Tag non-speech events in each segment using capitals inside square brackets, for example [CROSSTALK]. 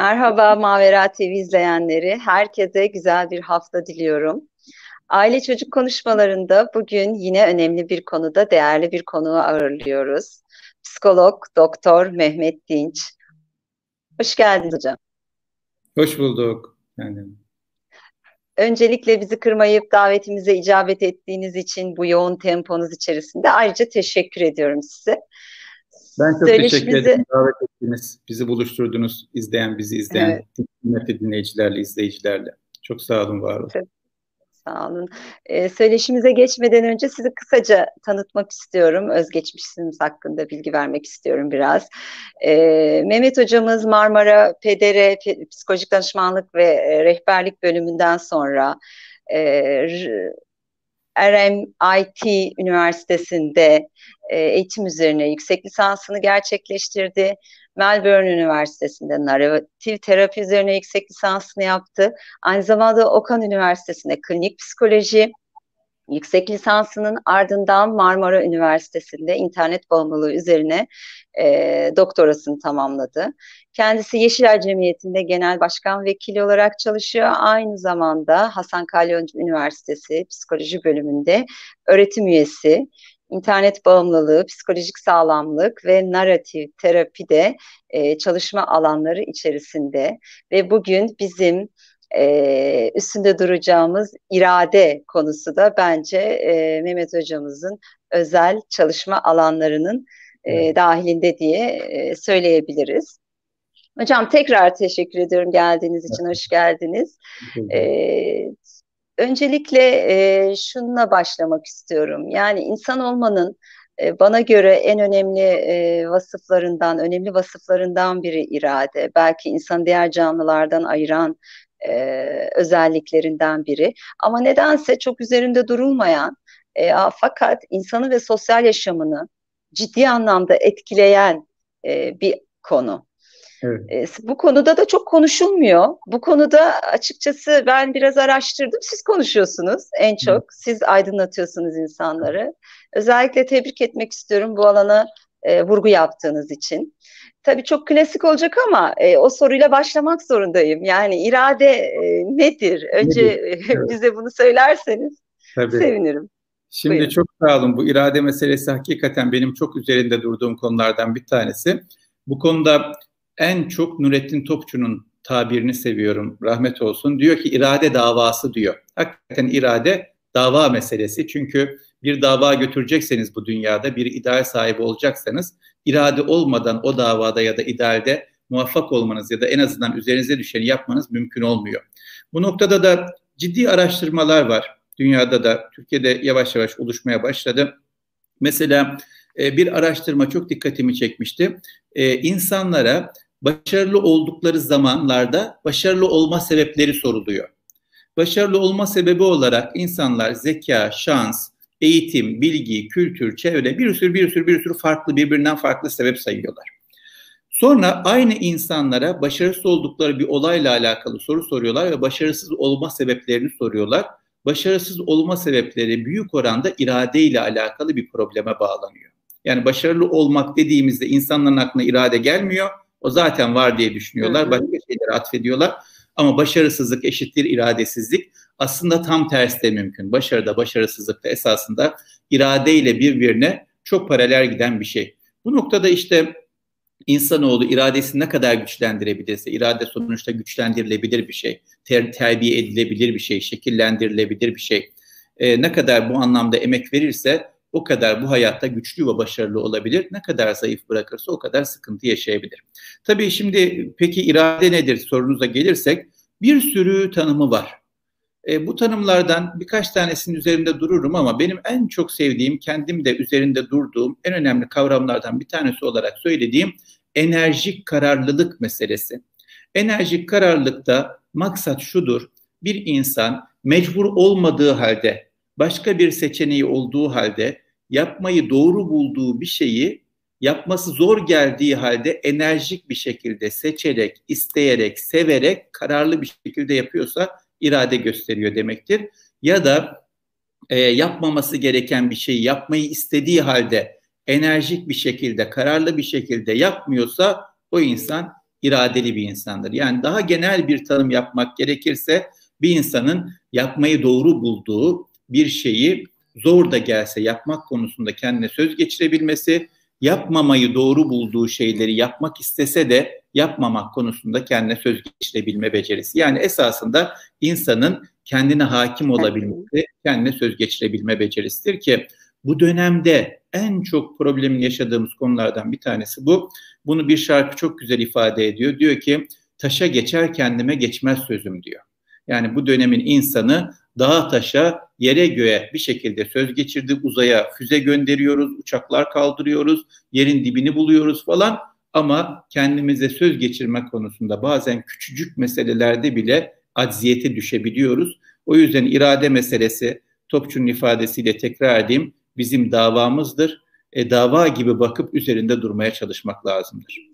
Merhaba Mavera TV izleyenleri. Herkese güzel bir hafta diliyorum. Aile çocuk konuşmalarında bugün yine önemli bir konuda değerli bir konuğu ağırlıyoruz. Psikolog Doktor Mehmet Dinç. Hoş geldiniz hocam. Hoş bulduk. Yani. Öncelikle bizi kırmayıp davetimize icabet ettiğiniz için bu yoğun temponuz içerisinde ayrıca teşekkür ediyorum size. Ben çok teşekkür ederim. Davet ettiniz, bizi buluşturdunuz, izleyen, bizi izleyen evet. dinleyicilerle, izleyicilerle. Çok sağ olun, var olun. Evet. Sağ olun. Ee, söyleşimize geçmeden önce sizi kısaca tanıtmak istiyorum. Özgeçmişiniz hakkında bilgi vermek istiyorum biraz. Ee, Mehmet hocamız Marmara PDR Psikolojik Danışmanlık ve e, Rehberlik bölümünden sonra e, RMIT Üniversitesi'nde e, eğitim üzerine yüksek lisansını gerçekleştirdi. Melbourne Üniversitesi'nde narratif terapi üzerine yüksek lisansını yaptı. Aynı zamanda Okan Üniversitesi'nde klinik psikoloji yüksek lisansının ardından Marmara Üniversitesi'nde internet bağımlılığı üzerine e, doktorasını tamamladı. Kendisi Yeşilay Cemiyeti'nde genel başkan vekili olarak çalışıyor. Aynı zamanda Hasan Kalyoncu Üniversitesi Psikoloji bölümünde öğretim üyesi internet bağımlılığı, psikolojik sağlamlık ve narratif terapi de e, çalışma alanları içerisinde ve bugün bizim e, üstünde duracağımız irade konusu da bence e, Mehmet hocamızın özel çalışma alanlarının e, dahilinde diye e, söyleyebiliriz. Hocam tekrar teşekkür ediyorum geldiğiniz için, hoş geldiniz. Ee, öncelikle e, şununla başlamak istiyorum. Yani insan olmanın e, bana göre en önemli e, vasıflarından, önemli vasıflarından biri irade. Belki insan diğer canlılardan ayıran e, özelliklerinden biri. Ama nedense çok üzerinde durulmayan, e, fakat insanı ve sosyal yaşamını ciddi anlamda etkileyen e, bir konu. Evet. bu konuda da çok konuşulmuyor. Bu konuda açıkçası ben biraz araştırdım. Siz konuşuyorsunuz en çok. Hı. Siz aydınlatıyorsunuz insanları. Özellikle tebrik etmek istiyorum bu alana e, vurgu yaptığınız için. Tabii çok klasik olacak ama e, o soruyla başlamak zorundayım. Yani irade e, nedir? Önce nedir? [LAUGHS] Bize bunu söylerseniz Tabii. sevinirim. Şimdi Buyurun. çok sağ olun. Bu irade meselesi hakikaten benim çok üzerinde durduğum konulardan bir tanesi. Bu konuda en çok Nurettin Topçu'nun tabirini seviyorum. Rahmet olsun. Diyor ki irade davası diyor. Hakikaten irade dava meselesi. Çünkü bir dava götürecekseniz bu dünyada bir ideal sahibi olacaksanız irade olmadan o davada ya da idealde muvaffak olmanız ya da en azından üzerinize düşeni yapmanız mümkün olmuyor. Bu noktada da ciddi araştırmalar var. Dünyada da Türkiye'de yavaş yavaş oluşmaya başladı. Mesela e, bir araştırma çok dikkatimi çekmişti. E, insanlara başarılı oldukları zamanlarda başarılı olma sebepleri soruluyor. Başarılı olma sebebi olarak insanlar zeka, şans, eğitim, bilgi, kültür, çevre bir sürü bir sürü bir sürü farklı birbirinden farklı sebep sayıyorlar. Sonra aynı insanlara başarısız oldukları bir olayla alakalı soru soruyorlar ve başarısız olma sebeplerini soruyorlar. Başarısız olma sebepleri büyük oranda irade ile alakalı bir probleme bağlanıyor. Yani başarılı olmak dediğimizde insanların aklına irade gelmiyor. O zaten var diye düşünüyorlar. Başka şeyleri atfediyorlar. Ama başarısızlık eşittir iradesizlik. Aslında tam tersi de mümkün. Başarıda, başarısızlıkta esasında iradeyle birbirine çok paralel giden bir şey. Bu noktada işte insanoğlu iradesini ne kadar güçlendirebilirse, irade sonuçta güçlendirilebilir bir şey, ter, terbiye edilebilir bir şey, şekillendirilebilir bir şey. Ee, ne kadar bu anlamda emek verirse o kadar bu hayatta güçlü ve başarılı olabilir. Ne kadar zayıf bırakırsa o kadar sıkıntı yaşayabilir. Tabii şimdi peki irade nedir sorunuza gelirsek bir sürü tanımı var. E, bu tanımlardan birkaç tanesinin üzerinde dururum ama benim en çok sevdiğim, kendim de üzerinde durduğum en önemli kavramlardan bir tanesi olarak söylediğim enerjik kararlılık meselesi. Enerjik kararlılıkta maksat şudur, bir insan mecbur olmadığı halde başka bir seçeneği olduğu halde yapmayı doğru bulduğu bir şeyi yapması zor geldiği halde enerjik bir şekilde seçerek, isteyerek, severek, kararlı bir şekilde yapıyorsa irade gösteriyor demektir. Ya da e, yapmaması gereken bir şeyi yapmayı istediği halde enerjik bir şekilde, kararlı bir şekilde yapmıyorsa o insan iradeli bir insandır. Yani daha genel bir tanım yapmak gerekirse bir insanın yapmayı doğru bulduğu bir şeyi zor da gelse yapmak konusunda kendine söz geçirebilmesi, yapmamayı doğru bulduğu şeyleri yapmak istese de yapmamak konusunda kendine söz geçirebilme becerisi. Yani esasında insanın kendine hakim olabilmesi, kendine söz geçirebilme becerisidir ki bu dönemde en çok problemin yaşadığımız konulardan bir tanesi bu. Bunu bir şarkı çok güzel ifade ediyor. Diyor ki taşa geçer kendime geçmez sözüm diyor. Yani bu dönemin insanı dağa taşa, yere göğe bir şekilde söz geçirdi. Uzaya füze gönderiyoruz, uçaklar kaldırıyoruz, yerin dibini buluyoruz falan. Ama kendimize söz geçirme konusunda bazen küçücük meselelerde bile acziyete düşebiliyoruz. O yüzden irade meselesi Topçu'nun ifadesiyle tekrar edeyim bizim davamızdır. E, dava gibi bakıp üzerinde durmaya çalışmak lazımdır.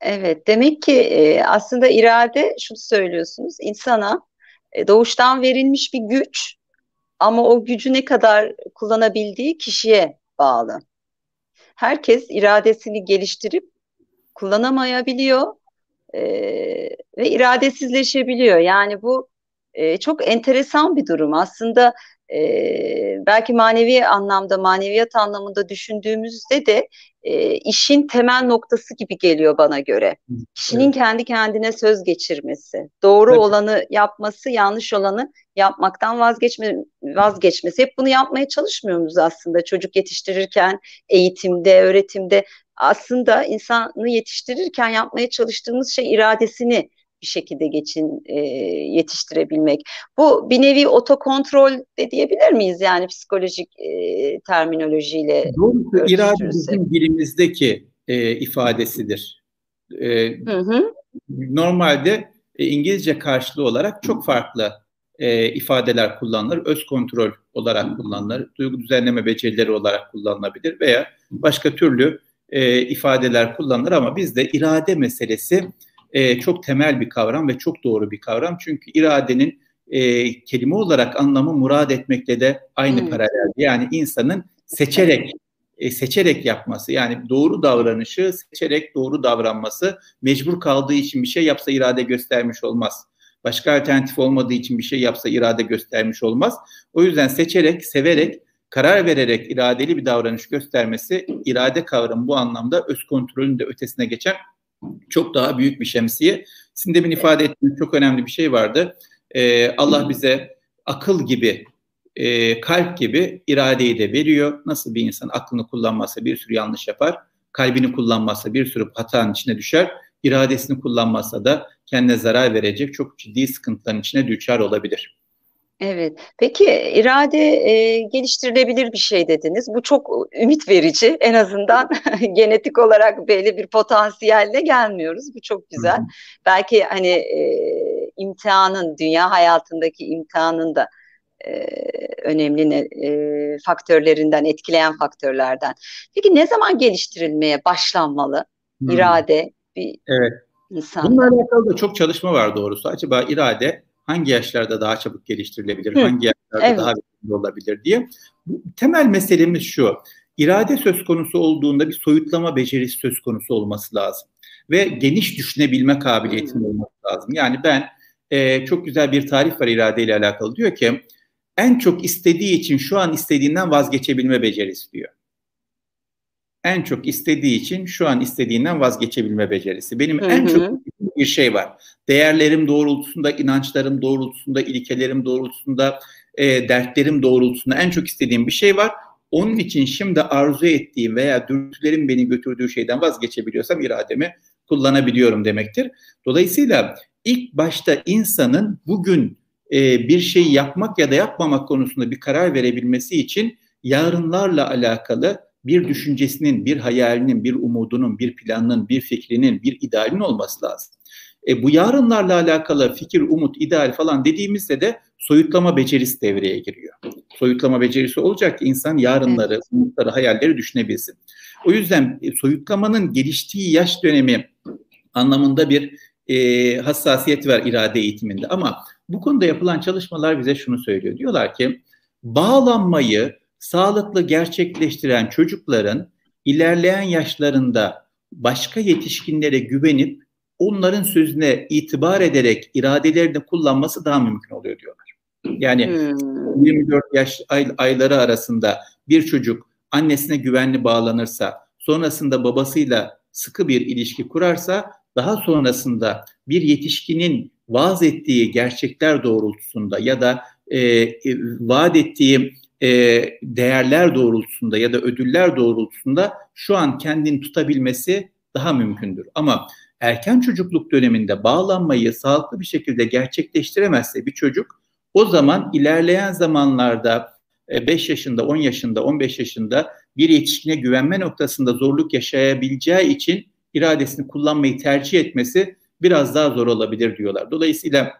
Evet, demek ki e, aslında irade şunu söylüyorsunuz, insana doğuştan verilmiş bir güç ama o gücü ne kadar kullanabildiği kişiye bağlı. Herkes iradesini geliştirip kullanamayabiliyor e, ve iradesizleşebiliyor. Yani bu e, çok enteresan bir durum. Aslında e, belki manevi anlamda, maneviyat anlamında düşündüğümüzde de e, işin temel noktası gibi geliyor bana göre. Kişinin evet. kendi kendine söz geçirmesi, doğru evet. olanı yapması, yanlış olanı yapmaktan vazgeçme, vazgeçmesi. Hep bunu yapmaya çalışmıyor muyuz aslında çocuk yetiştirirken, eğitimde, öğretimde? Aslında insanı yetiştirirken yapmaya çalıştığımız şey iradesini bir şekilde geçin e, yetiştirebilmek. Bu bir nevi otokontrol de diyebilir miyiz yani psikolojik e, terminolojiyle? Doğrusu irade bizim dilimizdeki e, ifadesidir. E, hı hı. Normalde e, İngilizce karşılığı olarak çok farklı e, ifadeler kullanılır. Öz kontrol olarak kullanılır. Duygu düzenleme becerileri olarak kullanılabilir veya başka türlü e, ifadeler kullanılır ama bizde irade meselesi e, çok temel bir kavram ve çok doğru bir kavram. Çünkü iradenin e, kelime olarak anlamı murad etmekle de aynı hmm. paralel. Yani insanın seçerek e, seçerek yapması yani doğru davranışı seçerek doğru davranması mecbur kaldığı için bir şey yapsa irade göstermiş olmaz. Başka alternatif olmadığı için bir şey yapsa irade göstermiş olmaz. O yüzden seçerek, severek, karar vererek iradeli bir davranış göstermesi irade kavramı bu anlamda öz kontrolün de ötesine geçen çok daha büyük bir şemsiye. Sizin demin ifade ettiğiniz çok önemli bir şey vardı. Ee, Allah bize akıl gibi, e, kalp gibi iradeyi de veriyor. Nasıl bir insan aklını kullanmazsa bir sürü yanlış yapar, kalbini kullanmazsa bir sürü hatanın içine düşer, iradesini kullanmazsa da kendine zarar verecek çok ciddi sıkıntıların içine düşer olabilir. Evet. Peki irade e, geliştirilebilir bir şey dediniz. Bu çok ümit verici. En azından [LAUGHS] genetik olarak belli bir potansiyelle gelmiyoruz. Bu çok güzel. Hı hı. Belki hani e, imtihanın, dünya hayatındaki imtihanın da e, önemli e, faktörlerinden, etkileyen faktörlerden. Peki ne zaman geliştirilmeye başlanmalı hı. irade bir evet. insanda? Bununla alakalı da çok çalışma var doğrusu. Acaba irade hangi yaşlarda daha çabuk geliştirilebilir, Hı. hangi yaşlarda evet. daha verimli olabilir diye. Temel meselemiz şu, irade söz konusu olduğunda bir soyutlama becerisi söz konusu olması lazım. Ve geniş düşünebilme kabiliyetinin olması lazım. Yani ben e, çok güzel bir tarif var irade ile alakalı. Diyor ki en çok istediği için şu an istediğinden vazgeçebilme becerisi diyor en çok istediği için şu an istediğinden vazgeçebilme becerisi. Benim hı hı. en çok bir şey var. Değerlerim doğrultusunda, inançlarım doğrultusunda, ilkelerim doğrultusunda, e, dertlerim doğrultusunda en çok istediğim bir şey var. Onun için şimdi arzu ettiğim veya dürtülerim beni götürdüğü şeyden vazgeçebiliyorsam irademi kullanabiliyorum demektir. Dolayısıyla ilk başta insanın bugün e, bir şey yapmak ya da yapmamak konusunda bir karar verebilmesi için yarınlarla alakalı bir düşüncesinin, bir hayalinin, bir umudunun, bir planının, bir fikrinin, bir idealinin olması lazım. E, bu yarınlarla alakalı fikir, umut, ideal falan dediğimizde de soyutlama becerisi devreye giriyor. Soyutlama becerisi olacak ki insan yarınları, evet. umutları, hayalleri düşünebilsin. O yüzden e, soyutlamanın geliştiği yaş dönemi anlamında bir e, hassasiyet var irade eğitiminde. Ama bu konuda yapılan çalışmalar bize şunu söylüyor. Diyorlar ki bağlanmayı sağlıklı gerçekleştiren çocukların ilerleyen yaşlarında başka yetişkinlere güvenip onların sözüne itibar ederek iradelerini kullanması daha mümkün oluyor diyorlar. Yani hmm. 24 yaş ay, ayları arasında bir çocuk annesine güvenli bağlanırsa, sonrasında babasıyla sıkı bir ilişki kurarsa, daha sonrasında bir yetişkinin vaaz ettiği gerçekler doğrultusunda ya da e, vaat ettiği e, değerler doğrultusunda ya da ödüller doğrultusunda şu an kendini tutabilmesi daha mümkündür. Ama erken çocukluk döneminde bağlanmayı sağlıklı bir şekilde gerçekleştiremezse bir çocuk o zaman ilerleyen zamanlarda 5 e, yaşında, 10 yaşında, 15 yaşında bir yetişkine güvenme noktasında zorluk yaşayabileceği için iradesini kullanmayı tercih etmesi biraz daha zor olabilir diyorlar. Dolayısıyla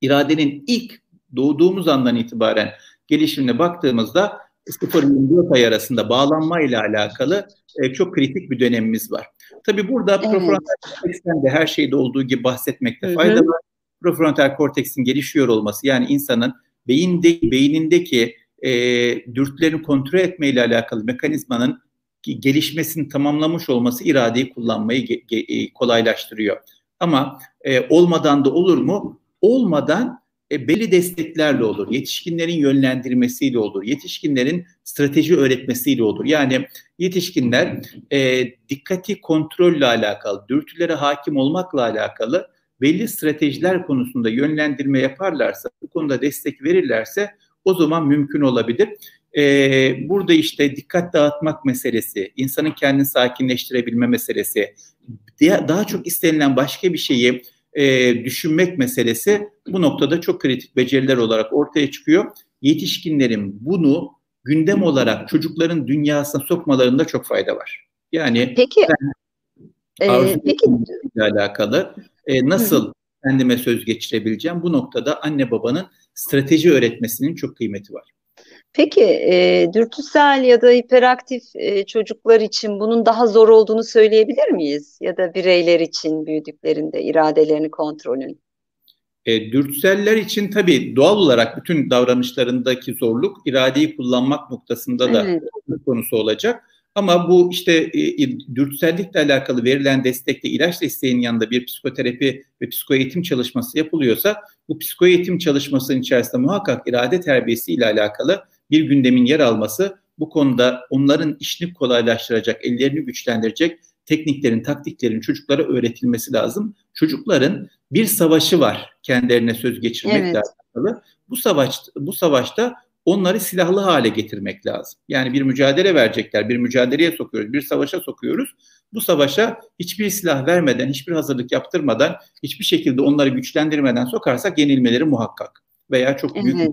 iradenin ilk doğduğumuz andan itibaren gelişimine baktığımızda 0-24 ay arasında bağlanma ile alakalı e, çok kritik bir dönemimiz var. Tabi burada evet. prefrontal korteksten de her şeyde olduğu gibi bahsetmekte Hı-hı. fayda var. Prefrontal korteksin gelişiyor olması yani insanın beyinde, beynindeki e, dürtülerini kontrol etme ile alakalı mekanizmanın gelişmesini tamamlamış olması iradeyi kullanmayı ge- ge- e, kolaylaştırıyor. Ama e, olmadan da olur mu? Olmadan e, belli desteklerle olur. Yetişkinlerin yönlendirmesiyle olur. Yetişkinlerin strateji öğretmesiyle olur. Yani yetişkinler e, dikkati kontrolle alakalı, dürtülere hakim olmakla alakalı belli stratejiler konusunda yönlendirme yaparlarsa, bu konuda destek verirlerse o zaman mümkün olabilir. Ee, burada işte dikkat dağıtmak meselesi, insanın kendini sakinleştirebilme meselesi, daha çok istenilen başka bir şeyi e, düşünmek meselesi bu noktada çok kritik beceriler olarak ortaya çıkıyor. Yetişkinlerin bunu gündem olarak çocukların dünyasına sokmalarında çok fayda var. Yani peki e, peki ile alakalı e, nasıl kendime söz geçirebileceğim bu noktada anne babanın strateji öğretmesinin çok kıymeti var. Peki e, dürtüsel ya da hiperaktif e, çocuklar için bunun daha zor olduğunu söyleyebilir miyiz? Ya da bireyler için büyüdüklerinde iradelerini kontrolün? E, dürtüseller için tabii doğal olarak bütün davranışlarındaki zorluk iradeyi kullanmak noktasında da evet. konusu olacak. Ama bu işte e, dürtüsellikle alakalı verilen destekle ilaç desteğinin yanında bir psikoterapi ve psikoeğitim çalışması yapılıyorsa bu psikoeğitim çalışmasının içerisinde muhakkak irade terbiyesi ile alakalı bir gündemin yer alması bu konuda onların işini kolaylaştıracak, ellerini güçlendirecek tekniklerin, taktiklerin çocuklara öğretilmesi lazım. Çocukların bir savaşı var kendilerine söz geçirmekle evet. alakalı. Bu savaş bu savaşta onları silahlı hale getirmek lazım. Yani bir mücadele verecekler, bir mücadeleye sokuyoruz, bir savaşa sokuyoruz. Bu savaşa hiçbir silah vermeden, hiçbir hazırlık yaptırmadan, hiçbir şekilde onları güçlendirmeden sokarsak yenilmeleri muhakkak veya çok büyük evet.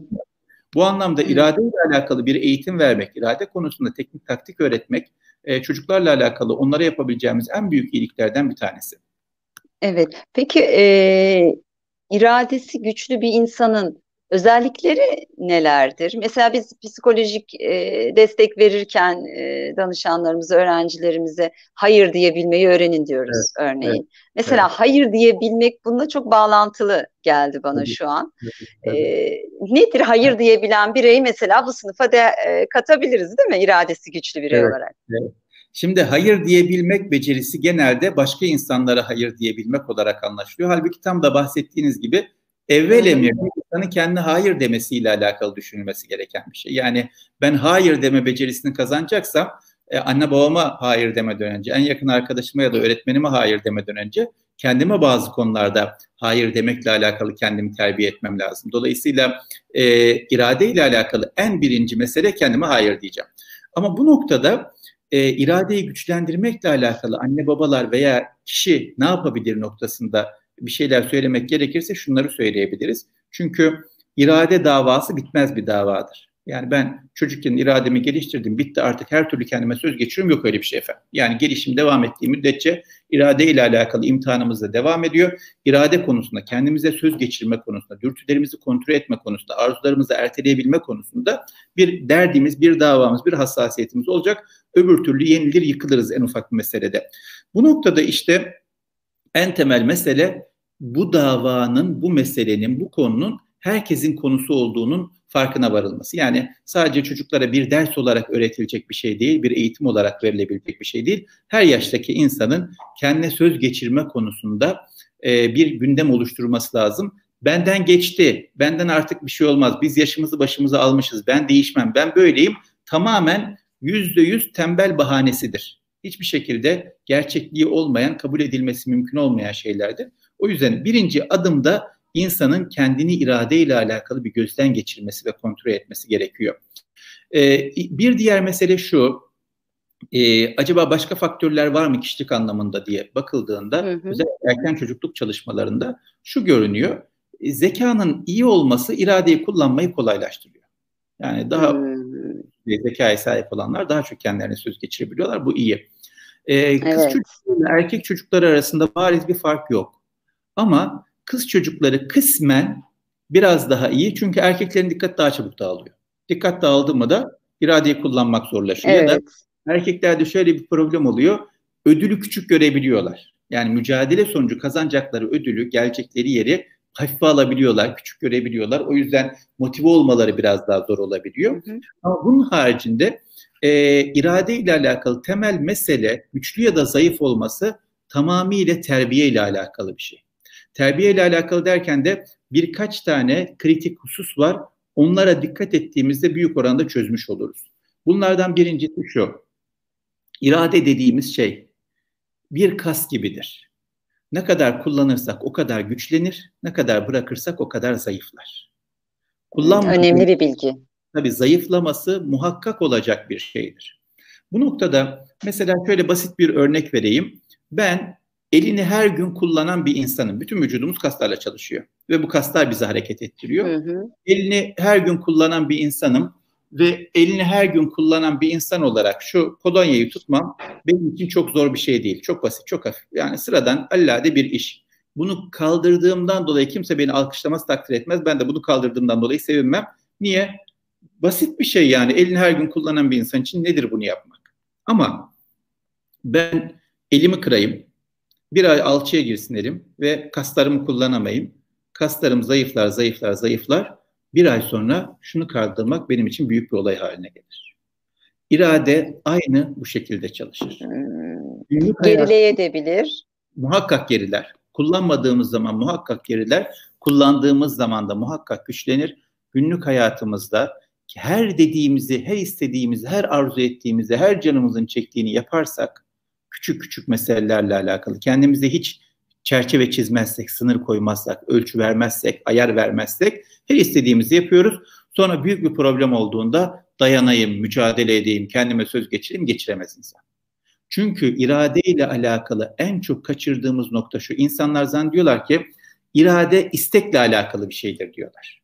Bu anlamda irade ile alakalı bir eğitim vermek, irade konusunda teknik taktik öğretmek e, çocuklarla alakalı onlara yapabileceğimiz en büyük iyiliklerden bir tanesi. Evet. Peki e, iradesi güçlü bir insanın özellikleri nelerdir? Mesela biz psikolojik e, destek verirken e, danışanlarımıza, öğrencilerimize hayır diyebilmeyi öğrenin diyoruz evet, örneğin. Evet, Mesela evet. hayır diyebilmek bununla çok bağlantılı geldi bana evet, şu an. Evet, e, nedir hayır diyebilen bireyi mesela bu sınıfa de e, katabiliriz değil mi? İradesi güçlü birey evet, olarak. Evet. Şimdi hayır diyebilmek becerisi genelde başka insanlara hayır diyebilmek olarak anlaşılıyor. Halbuki tam da bahsettiğiniz gibi evvel emir insanın kendi hayır demesiyle alakalı düşünülmesi gereken bir şey. Yani ben hayır deme becerisini kazanacaksam e, anne babama hayır demeden önce, en yakın arkadaşıma ya da öğretmenime hayır demeden önce kendime bazı konularda hayır demekle alakalı kendimi terbiye etmem lazım. Dolayısıyla e, irade ile alakalı en birinci mesele kendime hayır diyeceğim. Ama bu noktada e, iradeyi güçlendirmekle alakalı anne babalar veya kişi ne yapabilir noktasında bir şeyler söylemek gerekirse şunları söyleyebiliriz. Çünkü irade davası bitmez bir davadır. Yani ben çocukken irademi geliştirdim, bitti artık her türlü kendime söz geçiriyorum. Yok öyle bir şey efendim. Yani gelişim devam ettiği müddetçe irade ile alakalı imtihanımız da devam ediyor. İrade konusunda, kendimize söz geçirme konusunda, dürtülerimizi kontrol etme konusunda, arzularımızı erteleyebilme konusunda bir derdimiz, bir davamız, bir hassasiyetimiz olacak. Öbür türlü yenilir, yıkılırız en ufak bir meselede. Bu noktada işte en temel mesele bu davanın, bu meselenin, bu konunun herkesin konusu olduğunun farkına varılması. Yani sadece çocuklara bir ders olarak öğretilecek bir şey değil, bir eğitim olarak verilebilecek bir şey değil. Her yaştaki insanın kendine söz geçirme konusunda e, bir gündem oluşturması lazım. Benden geçti, benden artık bir şey olmaz, biz yaşımızı başımıza almışız, ben değişmem, ben böyleyim. Tamamen yüzde yüz tembel bahanesidir. Hiçbir şekilde gerçekliği olmayan, kabul edilmesi mümkün olmayan şeylerdir. O yüzden birinci adımda insanın kendini iradeyle alakalı bir gözden geçirmesi ve kontrol etmesi gerekiyor. Ee, bir diğer mesele şu, e, acaba başka faktörler var mı kişilik anlamında diye bakıldığında, hı hı. özellikle erken çocukluk çalışmalarında şu görünüyor, e, zekanın iyi olması iradeyi kullanmayı kolaylaştırıyor. Yani daha hmm. zekaya sahip olanlar daha çok kendilerine söz geçirebiliyorlar, bu iyi. Ee, kız evet. çocuklarıyla erkek çocuklar arasında bariz bir fark yok. Ama kız çocukları kısmen biraz daha iyi çünkü erkeklerin dikkat daha çabuk dağılıyor. Dikkat dağıldı mı da iradeyi kullanmak zorlaşıyor. Evet. Ya da erkeklerde şöyle bir problem oluyor. Ödülü küçük görebiliyorlar. Yani mücadele sonucu kazanacakları ödülü, gelecekleri yeri hafife alabiliyorlar, küçük görebiliyorlar. O yüzden motive olmaları biraz daha zor olabiliyor. Hı hı. Ama bunun haricinde e, irade ile alakalı temel mesele güçlü ya da zayıf olması tamamıyla terbiye ile alakalı bir şey. Terbiye ile alakalı derken de birkaç tane kritik husus var. Onlara dikkat ettiğimizde büyük oranda çözmüş oluruz. Bunlardan birincisi şu. İrade dediğimiz şey bir kas gibidir. Ne kadar kullanırsak o kadar güçlenir, ne kadar bırakırsak o kadar zayıflar. Kullanmak, Önemli bir bilgi. Tabii zayıflaması muhakkak olacak bir şeydir. Bu noktada mesela şöyle basit bir örnek vereyim. Ben elini her gün kullanan bir insanın, bütün vücudumuz kaslarla çalışıyor ve bu kaslar bizi hareket ettiriyor. Hı hı. Elini her gün kullanan bir insanım ve elini her gün kullanan bir insan olarak şu kolonyayı tutmam benim için çok zor bir şey değil. Çok basit, çok hafif. Yani sıradan allade bir iş. Bunu kaldırdığımdan dolayı kimse beni alkışlamaz, takdir etmez. Ben de bunu kaldırdığımdan dolayı sevinmem. Niye? Basit bir şey yani. Elini her gün kullanan bir insan için nedir bunu yapmak? Ama ben elimi kırayım, bir ay alçıya girsin elim ve kaslarımı kullanamayayım. Kaslarım zayıflar, zayıflar, zayıflar. Bir ay sonra şunu kaldırmak benim için büyük bir olay haline gelir. İrade aynı bu şekilde çalışır. Hmm. Gerileyebilir. Muhakkak geriler. Kullanmadığımız zaman muhakkak geriler. Kullandığımız zaman da muhakkak güçlenir. Günlük hayatımızda her dediğimizi, her istediğimizi, her arzu ettiğimizi, her canımızın çektiğini yaparsak küçük küçük meselelerle alakalı kendimize hiç çerçeve çizmezsek, sınır koymazsak, ölçü vermezsek, ayar vermezsek her istediğimizi yapıyoruz. Sonra büyük bir problem olduğunda dayanayım, mücadele edeyim, kendime söz geçireyim, geçiremez insan. Çünkü irade ile alakalı en çok kaçırdığımız nokta şu. İnsanlar zannediyorlar ki irade istekle alakalı bir şeydir diyorlar.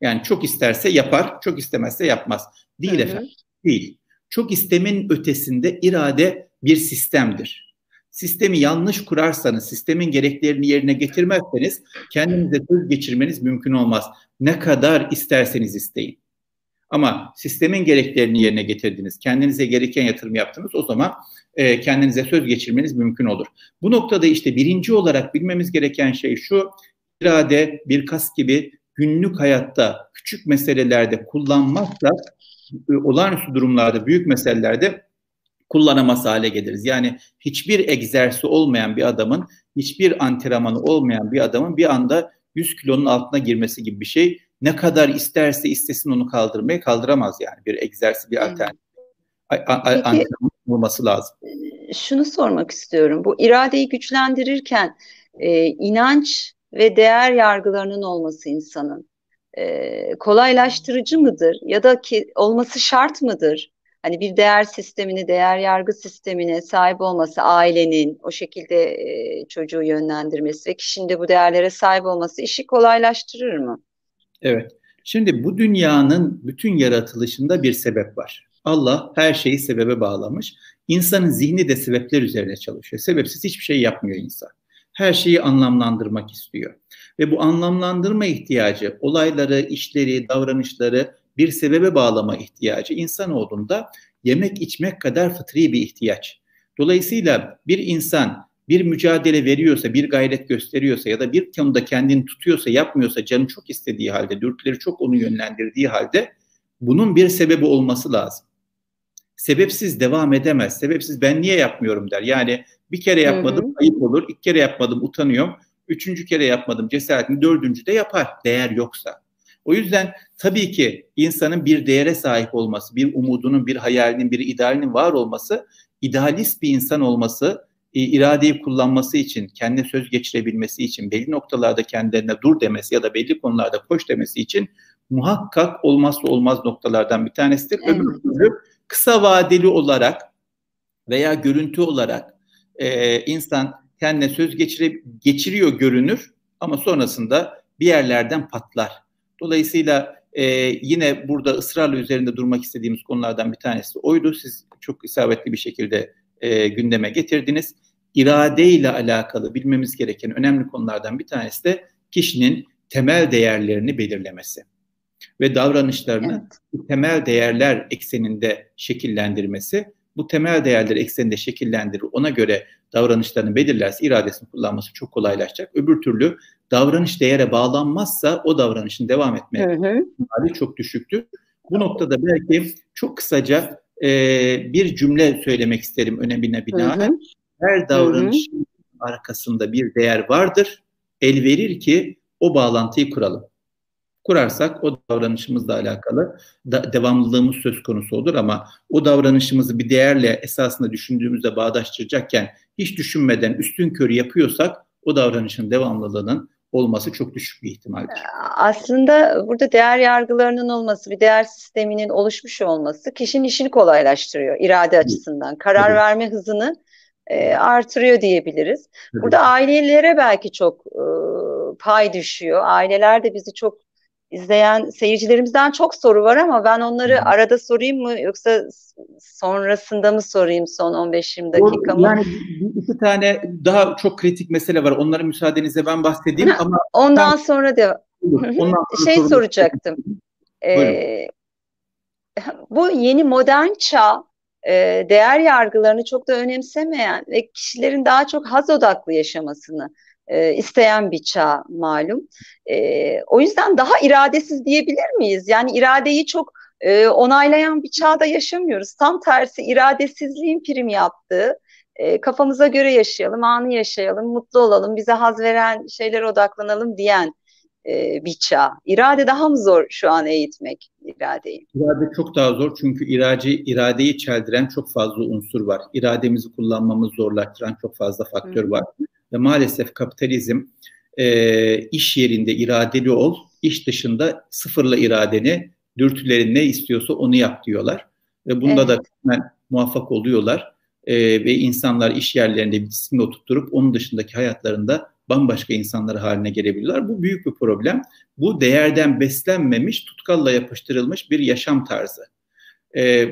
Yani çok isterse yapar, çok istemezse yapmaz. Değil hı. efendim, değil. Çok istemin ötesinde irade bir sistemdir. Sistemi yanlış kurarsanız, sistemin gereklerini yerine getirmezseniz kendinize söz geçirmeniz mümkün olmaz. Ne kadar isterseniz isteyin. Ama sistemin gereklerini yerine getirdiniz, kendinize gereken yatırım yaptınız o zaman e, kendinize söz geçirmeniz mümkün olur. Bu noktada işte birinci olarak bilmemiz gereken şey şu, irade, bir kas gibi günlük hayatta küçük meselelerde kullanmakla e, olağanüstü durumlarda, büyük meselelerde kullanamaz hale geliriz. Yani hiçbir egzersizi olmayan bir adamın, hiçbir antrenmanı olmayan bir adamın bir anda 100 kilonun altına girmesi gibi bir şey. Ne kadar isterse istesin onu kaldırmaya kaldıramaz yani. Bir egzersiz, bir alternatif antrenman olması lazım. E, şunu sormak istiyorum. Bu iradeyi güçlendirirken e, inanç ve değer yargılarının olması insanın e, kolaylaştırıcı mıdır ya da ki olması şart mıdır? Hani bir değer sistemini, değer yargı sistemine sahip olması, ailenin o şekilde e, çocuğu yönlendirmesi ve kişinin de bu değerlere sahip olması işi kolaylaştırır mı? Evet. Şimdi bu dünyanın bütün yaratılışında bir sebep var. Allah her şeyi sebebe bağlamış. İnsanın zihni de sebepler üzerine çalışıyor. Sebepsiz hiçbir şey yapmıyor insan. Her şeyi anlamlandırmak istiyor. Ve bu anlamlandırma ihtiyacı, olayları, işleri, davranışları bir sebebe bağlama ihtiyacı insanoğlunda yemek içmek kadar fıtri bir ihtiyaç. Dolayısıyla bir insan bir mücadele veriyorsa, bir gayret gösteriyorsa ya da bir konuda kendini tutuyorsa, yapmıyorsa, canı çok istediği halde, dürtüleri çok onu yönlendirdiği halde bunun bir sebebi olması lazım. Sebepsiz devam edemez. Sebepsiz ben niye yapmıyorum der. Yani bir kere yapmadım hı hı. ayıp olur, iki kere yapmadım utanıyorum, üçüncü kere yapmadım cesaretini, dördüncü de yapar değer yoksa. O yüzden tabii ki insanın bir değere sahip olması, bir umudunun, bir hayalinin, bir idealinin var olması, idealist bir insan olması, e, iradeyi kullanması için, kendine söz geçirebilmesi için, belli noktalarda kendilerine dur demesi ya da belli konularda koş demesi için muhakkak olmazsa olmaz noktalardan bir tanesidir. Evet. Öbür türlü kısa vadeli olarak veya görüntü olarak e, insan kendine söz geçire, geçiriyor görünür ama sonrasında bir yerlerden patlar. Dolayısıyla e, yine burada ısrarla üzerinde durmak istediğimiz konulardan bir tanesi oydu. Siz çok isabetli bir şekilde e, gündeme getirdiniz. İrade ile alakalı bilmemiz gereken önemli konulardan bir tanesi de kişinin temel değerlerini belirlemesi ve davranışlarını evet. temel değerler ekseninde şekillendirmesi. Bu temel değerler ekseninde şekillendirir. Ona göre davranışlarını belirlerse iradesini kullanması çok kolaylaşacak. Öbür türlü davranış değere bağlanmazsa o davranışın devam etme ihtimali çok düşüktür. Bu noktada belki çok kısaca e, bir cümle söylemek isterim önemine binaen. Her davranışın arkasında bir değer vardır. El verir ki o bağlantıyı kuralım. Kurarsak o davranışımızla alakalı da, devamlılığımız söz konusu olur ama o davranışımızı bir değerle esasında düşündüğümüzde bağdaştıracakken hiç düşünmeden üstün körü yapıyorsak o davranışın devamlılığının olması çok düşük bir ihtimaldir. Aslında burada değer yargılarının olması, bir değer sisteminin oluşmuş olması kişinin işini kolaylaştırıyor irade açısından. Karar evet. verme hızını e, artırıyor diyebiliriz. Evet. Burada ailelere belki çok e, pay düşüyor. Aileler de bizi çok izleyen seyircilerimizden çok soru var ama ben onları arada sorayım mı yoksa sonrasında mı sorayım son 15-20 dakika mı? Yani iki tane daha çok kritik mesele var. Onların müsaadenizle ben bahsedeyim ama ondan sen... sonra da Ondan şey soracaktım. Ee, bu yeni modern çağ e, değer yargılarını çok da önemsemeyen ve kişilerin daha çok haz odaklı yaşamasını e, isteyen bir çağ malum. E, o yüzden daha iradesiz diyebilir miyiz? Yani iradeyi çok e, onaylayan bir çağda yaşamıyoruz. Tam tersi iradesizliğin prim yaptığı, e, kafamıza göre yaşayalım, anı yaşayalım, mutlu olalım, bize haz veren şeylere odaklanalım diyen e, bir çağ. İrade daha mı zor şu an eğitmek iradeyi? İrade çok daha zor çünkü irade, iradeyi çeldiren çok fazla unsur var. İrademizi kullanmamızı zorlaştıran çok fazla faktör Hı. var. Ve maalesef kapitalizm e, iş yerinde iradeli ol, iş dışında sıfırla iradeni, dürtülerin ne istiyorsa onu yap diyorlar. Ve bunda evet. da hemen muvaffak oluyorlar. E, ve insanlar iş yerlerinde bir disiplin oturtturup onun dışındaki hayatlarında bambaşka insanlar haline gelebiliyorlar. Bu büyük bir problem. Bu değerden beslenmemiş, tutkalla yapıştırılmış bir yaşam tarzı. Ee,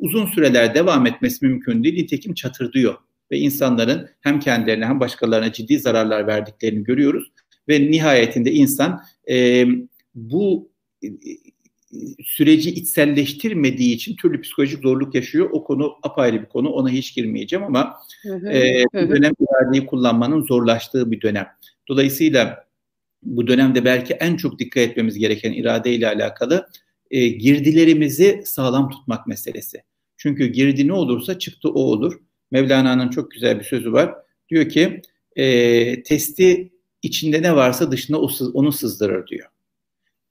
uzun süreler devam etmesi mümkün değil. Nitekim çatırdıyor ve insanların hem kendilerine hem başkalarına ciddi zararlar verdiklerini görüyoruz. Ve nihayetinde insan e, bu e, süreci içselleştirmediği için türlü psikolojik zorluk yaşıyor. O konu apayrı bir konu. Ona hiç girmeyeceğim ama hı hı, e, bu dönem iradeyi kullanmanın zorlaştığı bir dönem. Dolayısıyla bu dönemde belki en çok dikkat etmemiz gereken irade ile alakalı e, girdilerimizi sağlam tutmak meselesi. Çünkü girdi ne olursa çıktı o olur. Mevlana'nın çok güzel bir sözü var. Diyor ki e, testi içinde ne varsa dışına onu sızdırır diyor.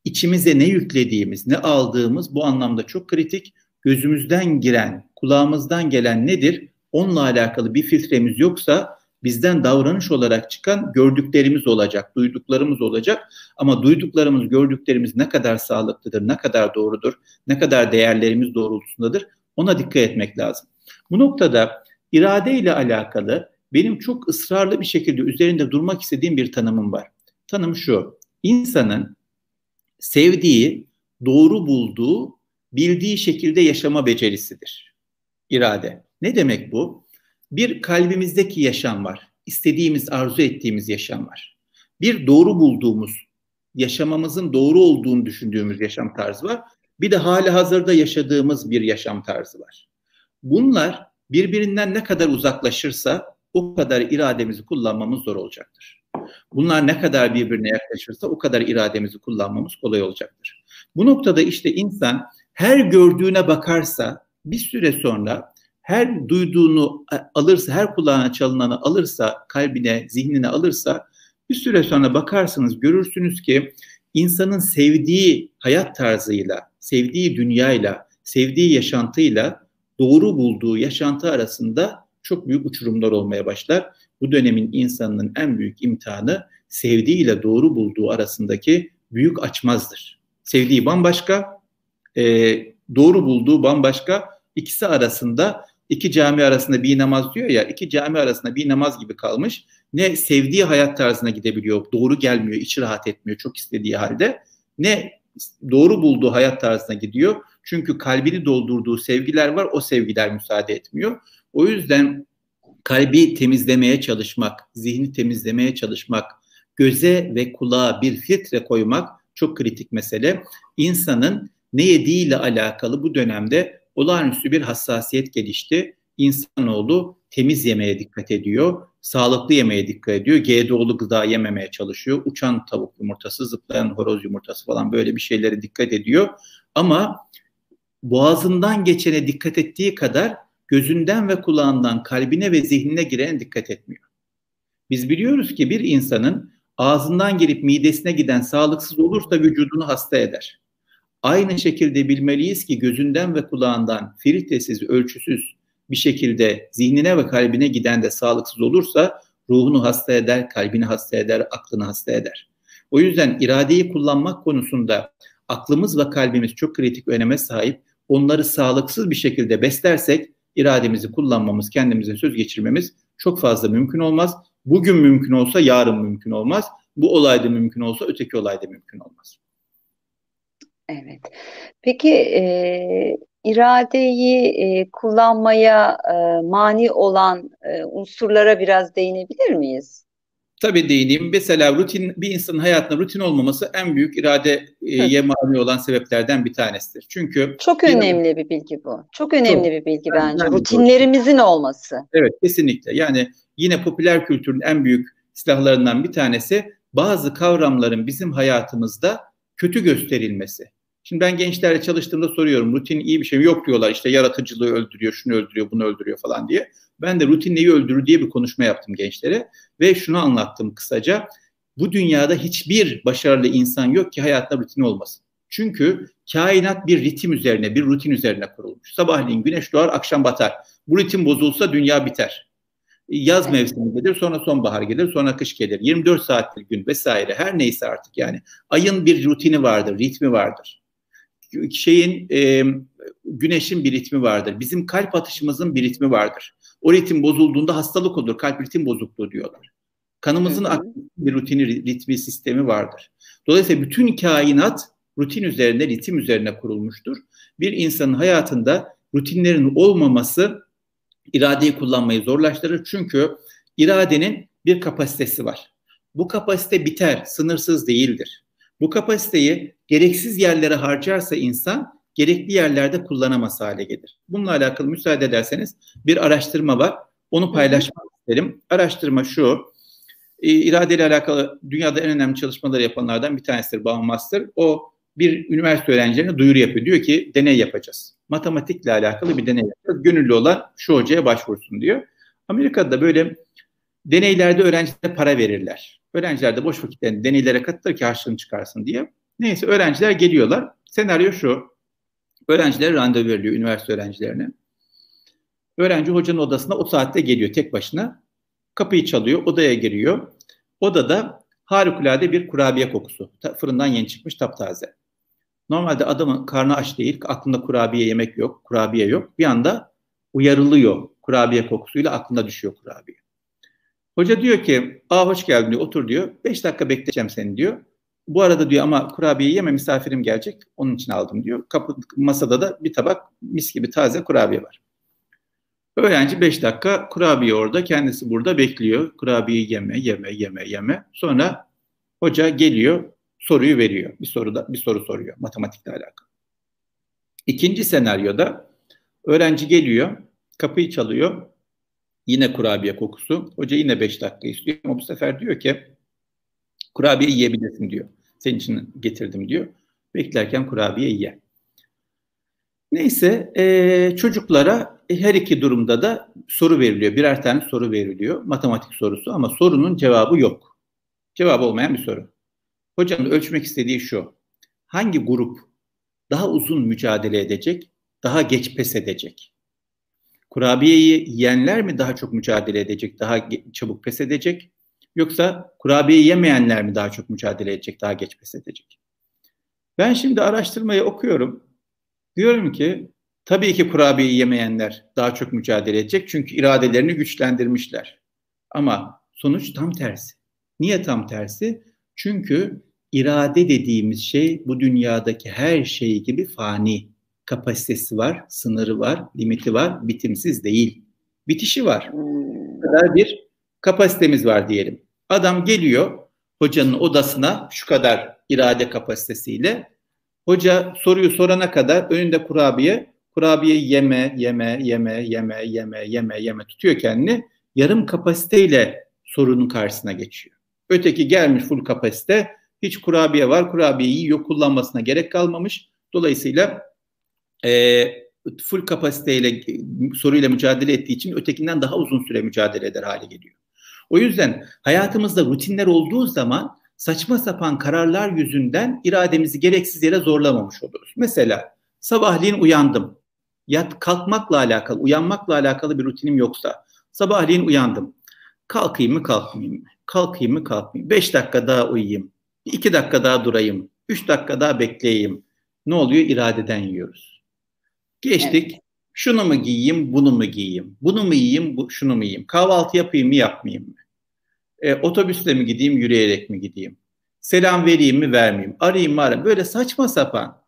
İçimize ne yüklediğimiz, ne aldığımız bu anlamda çok kritik. Gözümüzden giren, kulağımızdan gelen nedir? Onunla alakalı bir filtremiz yoksa bizden davranış olarak çıkan gördüklerimiz olacak, duyduklarımız olacak. Ama duyduklarımız, gördüklerimiz ne kadar sağlıklıdır, ne kadar doğrudur, ne kadar değerlerimiz doğrultusundadır ona dikkat etmek lazım. Bu noktada irade ile alakalı benim çok ısrarlı bir şekilde üzerinde durmak istediğim bir tanımım var. Tanım şu, insanın sevdiği, doğru bulduğu, bildiği şekilde yaşama becerisidir. İrade. Ne demek bu? Bir kalbimizdeki yaşam var. İstediğimiz, arzu ettiğimiz yaşam var. Bir doğru bulduğumuz, yaşamamızın doğru olduğunu düşündüğümüz yaşam tarzı var. Bir de hali hazırda yaşadığımız bir yaşam tarzı var. Bunlar birbirinden ne kadar uzaklaşırsa o kadar irademizi kullanmamız zor olacaktır. Bunlar ne kadar birbirine yaklaşırsa o kadar irademizi kullanmamız kolay olacaktır. Bu noktada işte insan her gördüğüne bakarsa bir süre sonra her duyduğunu alırsa, her kulağına çalınanı alırsa, kalbine, zihnine alırsa bir süre sonra bakarsınız, görürsünüz ki insanın sevdiği hayat tarzıyla, sevdiği dünyayla, sevdiği yaşantıyla doğru bulduğu yaşantı arasında çok büyük uçurumlar olmaya başlar. Bu dönemin insanının en büyük imtihanı sevdiğiyle doğru bulduğu arasındaki büyük açmazdır. Sevdiği bambaşka, e, doğru bulduğu bambaşka. İkisi arasında, iki cami arasında bir namaz diyor ya, iki cami arasında bir namaz gibi kalmış. Ne sevdiği hayat tarzına gidebiliyor, doğru gelmiyor, içi rahat etmiyor çok istediği halde. Ne doğru bulduğu hayat tarzına gidiyor. Çünkü kalbini doldurduğu sevgiler var, o sevgiler müsaade etmiyor. O yüzden kalbi temizlemeye çalışmak, zihni temizlemeye çalışmak, göze ve kulağa bir filtre koymak çok kritik mesele. İnsanın ne yediğiyle alakalı bu dönemde olağanüstü bir hassasiyet gelişti. İnsanoğlu temiz yemeye dikkat ediyor, sağlıklı yemeye dikkat ediyor, GDO'lu gıda yememeye çalışıyor. Uçan tavuk yumurtası, zıplayan horoz yumurtası falan böyle bir şeylere dikkat ediyor. Ama boğazından geçene dikkat ettiği kadar gözünden ve kulağından kalbine ve zihnine girene dikkat etmiyor. Biz biliyoruz ki bir insanın ağzından gelip midesine giden sağlıksız olursa vücudunu hasta eder. Aynı şekilde bilmeliyiz ki gözünden ve kulağından filtresiz, ölçüsüz bir şekilde zihnine ve kalbine giden de sağlıksız olursa ruhunu hasta eder, kalbini hasta eder, aklını hasta eder. O yüzden iradeyi kullanmak konusunda aklımız ve kalbimiz çok kritik öneme sahip. Onları sağlıksız bir şekilde beslersek irademizi kullanmamız, kendimize söz geçirmemiz çok fazla mümkün olmaz. Bugün mümkün olsa yarın mümkün olmaz. Bu olayda mümkün olsa öteki olayda mümkün olmaz. Evet. Peki e, iradeyi e, kullanmaya e, mani olan e, unsurlara biraz değinebilir miyiz? Tabii değineyim. Mesela rutin bir insanın hayatında rutin olmaması en büyük iradeye mani olan sebeplerden bir tanesidir. Çünkü çok önemli bir bilgi bu. Çok önemli çok, bir bilgi bence. Rutinlerimizin olması. Evet, kesinlikle. Yani yine popüler kültürün en büyük silahlarından bir tanesi bazı kavramların bizim hayatımızda kötü gösterilmesi. Şimdi ben gençlerle çalıştığımda soruyorum rutin iyi bir şey mi? Yok diyorlar işte yaratıcılığı öldürüyor, şunu öldürüyor, bunu öldürüyor falan diye. Ben de rutin neyi öldürür diye bir konuşma yaptım gençlere ve şunu anlattım kısaca. Bu dünyada hiçbir başarılı insan yok ki hayatında rutin olmasın. Çünkü kainat bir ritim üzerine, bir rutin üzerine kurulmuş. Sabahleyin güneş doğar, akşam batar. Bu ritim bozulsa dünya biter. Yaz mevsimi gelir, sonra sonbahar gelir, sonra kış gelir. 24 saatlik gün vesaire her neyse artık yani. Ayın bir rutini vardır, ritmi vardır. Şeyin e, güneşin bir ritmi vardır. Bizim kalp atışımızın bir ritmi vardır. O ritim bozulduğunda hastalık olur. Kalp ritim bozukluğu diyorlar. Kanımızın hı bir rutini, ritmi, sistemi vardır. Dolayısıyla bütün kainat rutin üzerine, ritim üzerine kurulmuştur. Bir insanın hayatında rutinlerin olmaması iradeyi kullanmayı zorlaştırır. Çünkü iradenin bir kapasitesi var. Bu kapasite biter, sınırsız değildir. Bu kapasiteyi gereksiz yerlere harcarsa insan gerekli yerlerde kullanamaz hale gelir. Bununla alakalı müsaade ederseniz bir araştırma var. Onu paylaşmak isterim. Araştırma şu. E, iradeyle alakalı dünyada en önemli çalışmaları yapanlardan bir tanesidir Baumeister. O bir üniversite öğrencilerine duyuru yapıyor. Diyor ki deney yapacağız. Matematikle alakalı bir deney yapacağız. Gönüllü olan şu hocaya başvursun diyor. Amerika'da da böyle deneylerde öğrencilere para verirler. Öğrenciler de boş vakitlerinde deneylere katılır ki harçlığını çıkarsın diye. Neyse öğrenciler geliyorlar. Senaryo şu. Öğrencilere randevu veriliyor üniversite öğrencilerine. Öğrenci hocanın odasına o saatte geliyor tek başına. Kapıyı çalıyor, odaya giriyor. Odada harikulade bir kurabiye kokusu. Fırından yeni çıkmış taptaze. Normalde adamın karnı aç değil, aklında kurabiye yemek yok, kurabiye yok. Bir anda uyarılıyor kurabiye kokusuyla aklına düşüyor kurabiye. Hoca diyor ki, aa hoş geldin diyor, otur diyor. Beş dakika bekleyeceğim seni diyor. Bu arada diyor ama kurabiye yeme misafirim gelecek. Onun için aldım diyor. Kapı, masada da bir tabak mis gibi taze kurabiye var. Öğrenci 5 dakika kurabiye orada kendisi burada bekliyor. Kurabiye yeme yeme yeme yeme. Sonra hoca geliyor soruyu veriyor. Bir soruda bir soru soruyor matematikle alakalı. İkinci senaryoda öğrenci geliyor, kapıyı çalıyor. Yine kurabiye kokusu. Hoca yine 5 dakika istiyor ama bu sefer diyor ki kurabiye yiyebilirsin diyor. Senin için getirdim diyor. Beklerken kurabiye ye. Neyse e, çocuklara her iki durumda da soru veriliyor. Birer tane soru veriliyor. Matematik sorusu ama sorunun cevabı yok. Cevabı olmayan bir soru. Hocam ölçmek istediği şu. Hangi grup daha uzun mücadele edecek, daha geç pes edecek? Kurabiyeyi yiyenler mi daha çok mücadele edecek, daha çabuk pes edecek? Yoksa kurabiye yemeyenler mi daha çok mücadele edecek, daha geç pes edecek? Ben şimdi araştırmayı okuyorum. Diyorum ki tabii ki kurabiye yemeyenler daha çok mücadele edecek çünkü iradelerini güçlendirmişler. Ama sonuç tam tersi. Niye tam tersi? Çünkü irade dediğimiz şey bu dünyadaki her şey gibi fani. Kapasitesi var, sınırı var, limiti var, bitimsiz değil. Bitişi var. Bu kadar bir kapasitemiz var diyelim. Adam geliyor hocanın odasına şu kadar irade kapasitesiyle. Hoca soruyu sorana kadar önünde kurabiye, kurabiye yeme, yeme, yeme, yeme, yeme, yeme, yeme tutuyor kendini. Yarım kapasiteyle sorunun karşısına geçiyor. Öteki gelmiş full kapasite, hiç kurabiye var, kurabiyeyi yiyor, kullanmasına gerek kalmamış. Dolayısıyla e, full kapasiteyle soruyla mücadele ettiği için ötekinden daha uzun süre mücadele eder hale geliyor. O yüzden hayatımızda rutinler olduğu zaman saçma sapan kararlar yüzünden irademizi gereksiz yere zorlamamış oluruz. Mesela sabahleyin uyandım. Yat kalkmakla alakalı, uyanmakla alakalı bir rutinim yoksa sabahleyin uyandım. Kalkayım mı kalkmayayım mı? Kalkayım mı kalkmayayım? Beş dakika daha uyuyayım. iki dakika daha durayım. Üç dakika daha bekleyeyim. Ne oluyor? İradeden yiyoruz. Geçtik. Evet. Şunu mu giyeyim, bunu mu giyeyim? Bunu mu yiyeyim, bu, şunu mu yiyeyim? Kahvaltı yapayım mı, yapmayayım mı? E, otobüsle mi gideyim, yürüyerek mi gideyim? Selam vereyim mi, vermeyeyim? Arayayım mı, arayayım? Böyle saçma sapan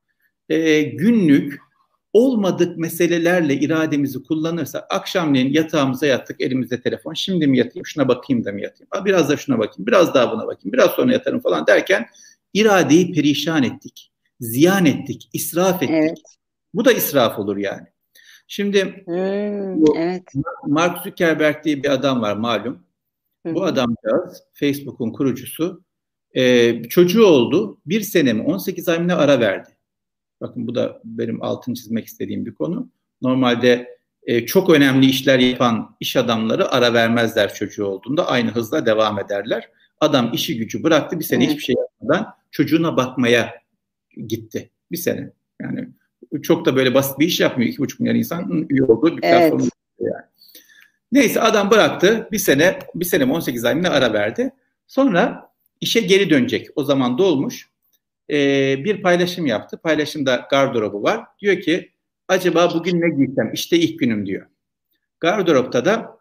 e, günlük olmadık meselelerle irademizi kullanırsa akşamleyin yatağımıza yattık elimizde telefon şimdi mi yatayım şuna bakayım da mı yatayım biraz da şuna bakayım biraz daha buna bakayım biraz sonra yatarım falan derken iradeyi perişan ettik ziyan ettik israf ettik evet. Bu da israf olur yani şimdi hmm, bu, evet. Mark Zuckerberg diye bir adam var malum Hı. bu adamcağız Facebook'un kurucusu ee, çocuğu oldu bir sene mi 18 ay mı ara verdi Bakın bu da benim altını çizmek istediğim bir konu. Normalde e, çok önemli işler yapan iş adamları ara vermezler çocuğu olduğunda. Aynı hızla devam ederler. Adam işi gücü bıraktı bir sene evet. hiçbir şey yapmadan çocuğuna bakmaya gitti. Bir sene. Yani çok da böyle basit bir iş yapmıyor. İki buçuk milyar insan üye olduğu bir platform. Evet. Yani. Neyse adam bıraktı. Bir sene, bir sene 18 ay ara verdi. Sonra işe geri dönecek. O zaman dolmuş e, bir paylaşım yaptı. Paylaşımda gardırobu var. Diyor ki acaba bugün ne giysem? İşte ilk günüm diyor. Gardıropta da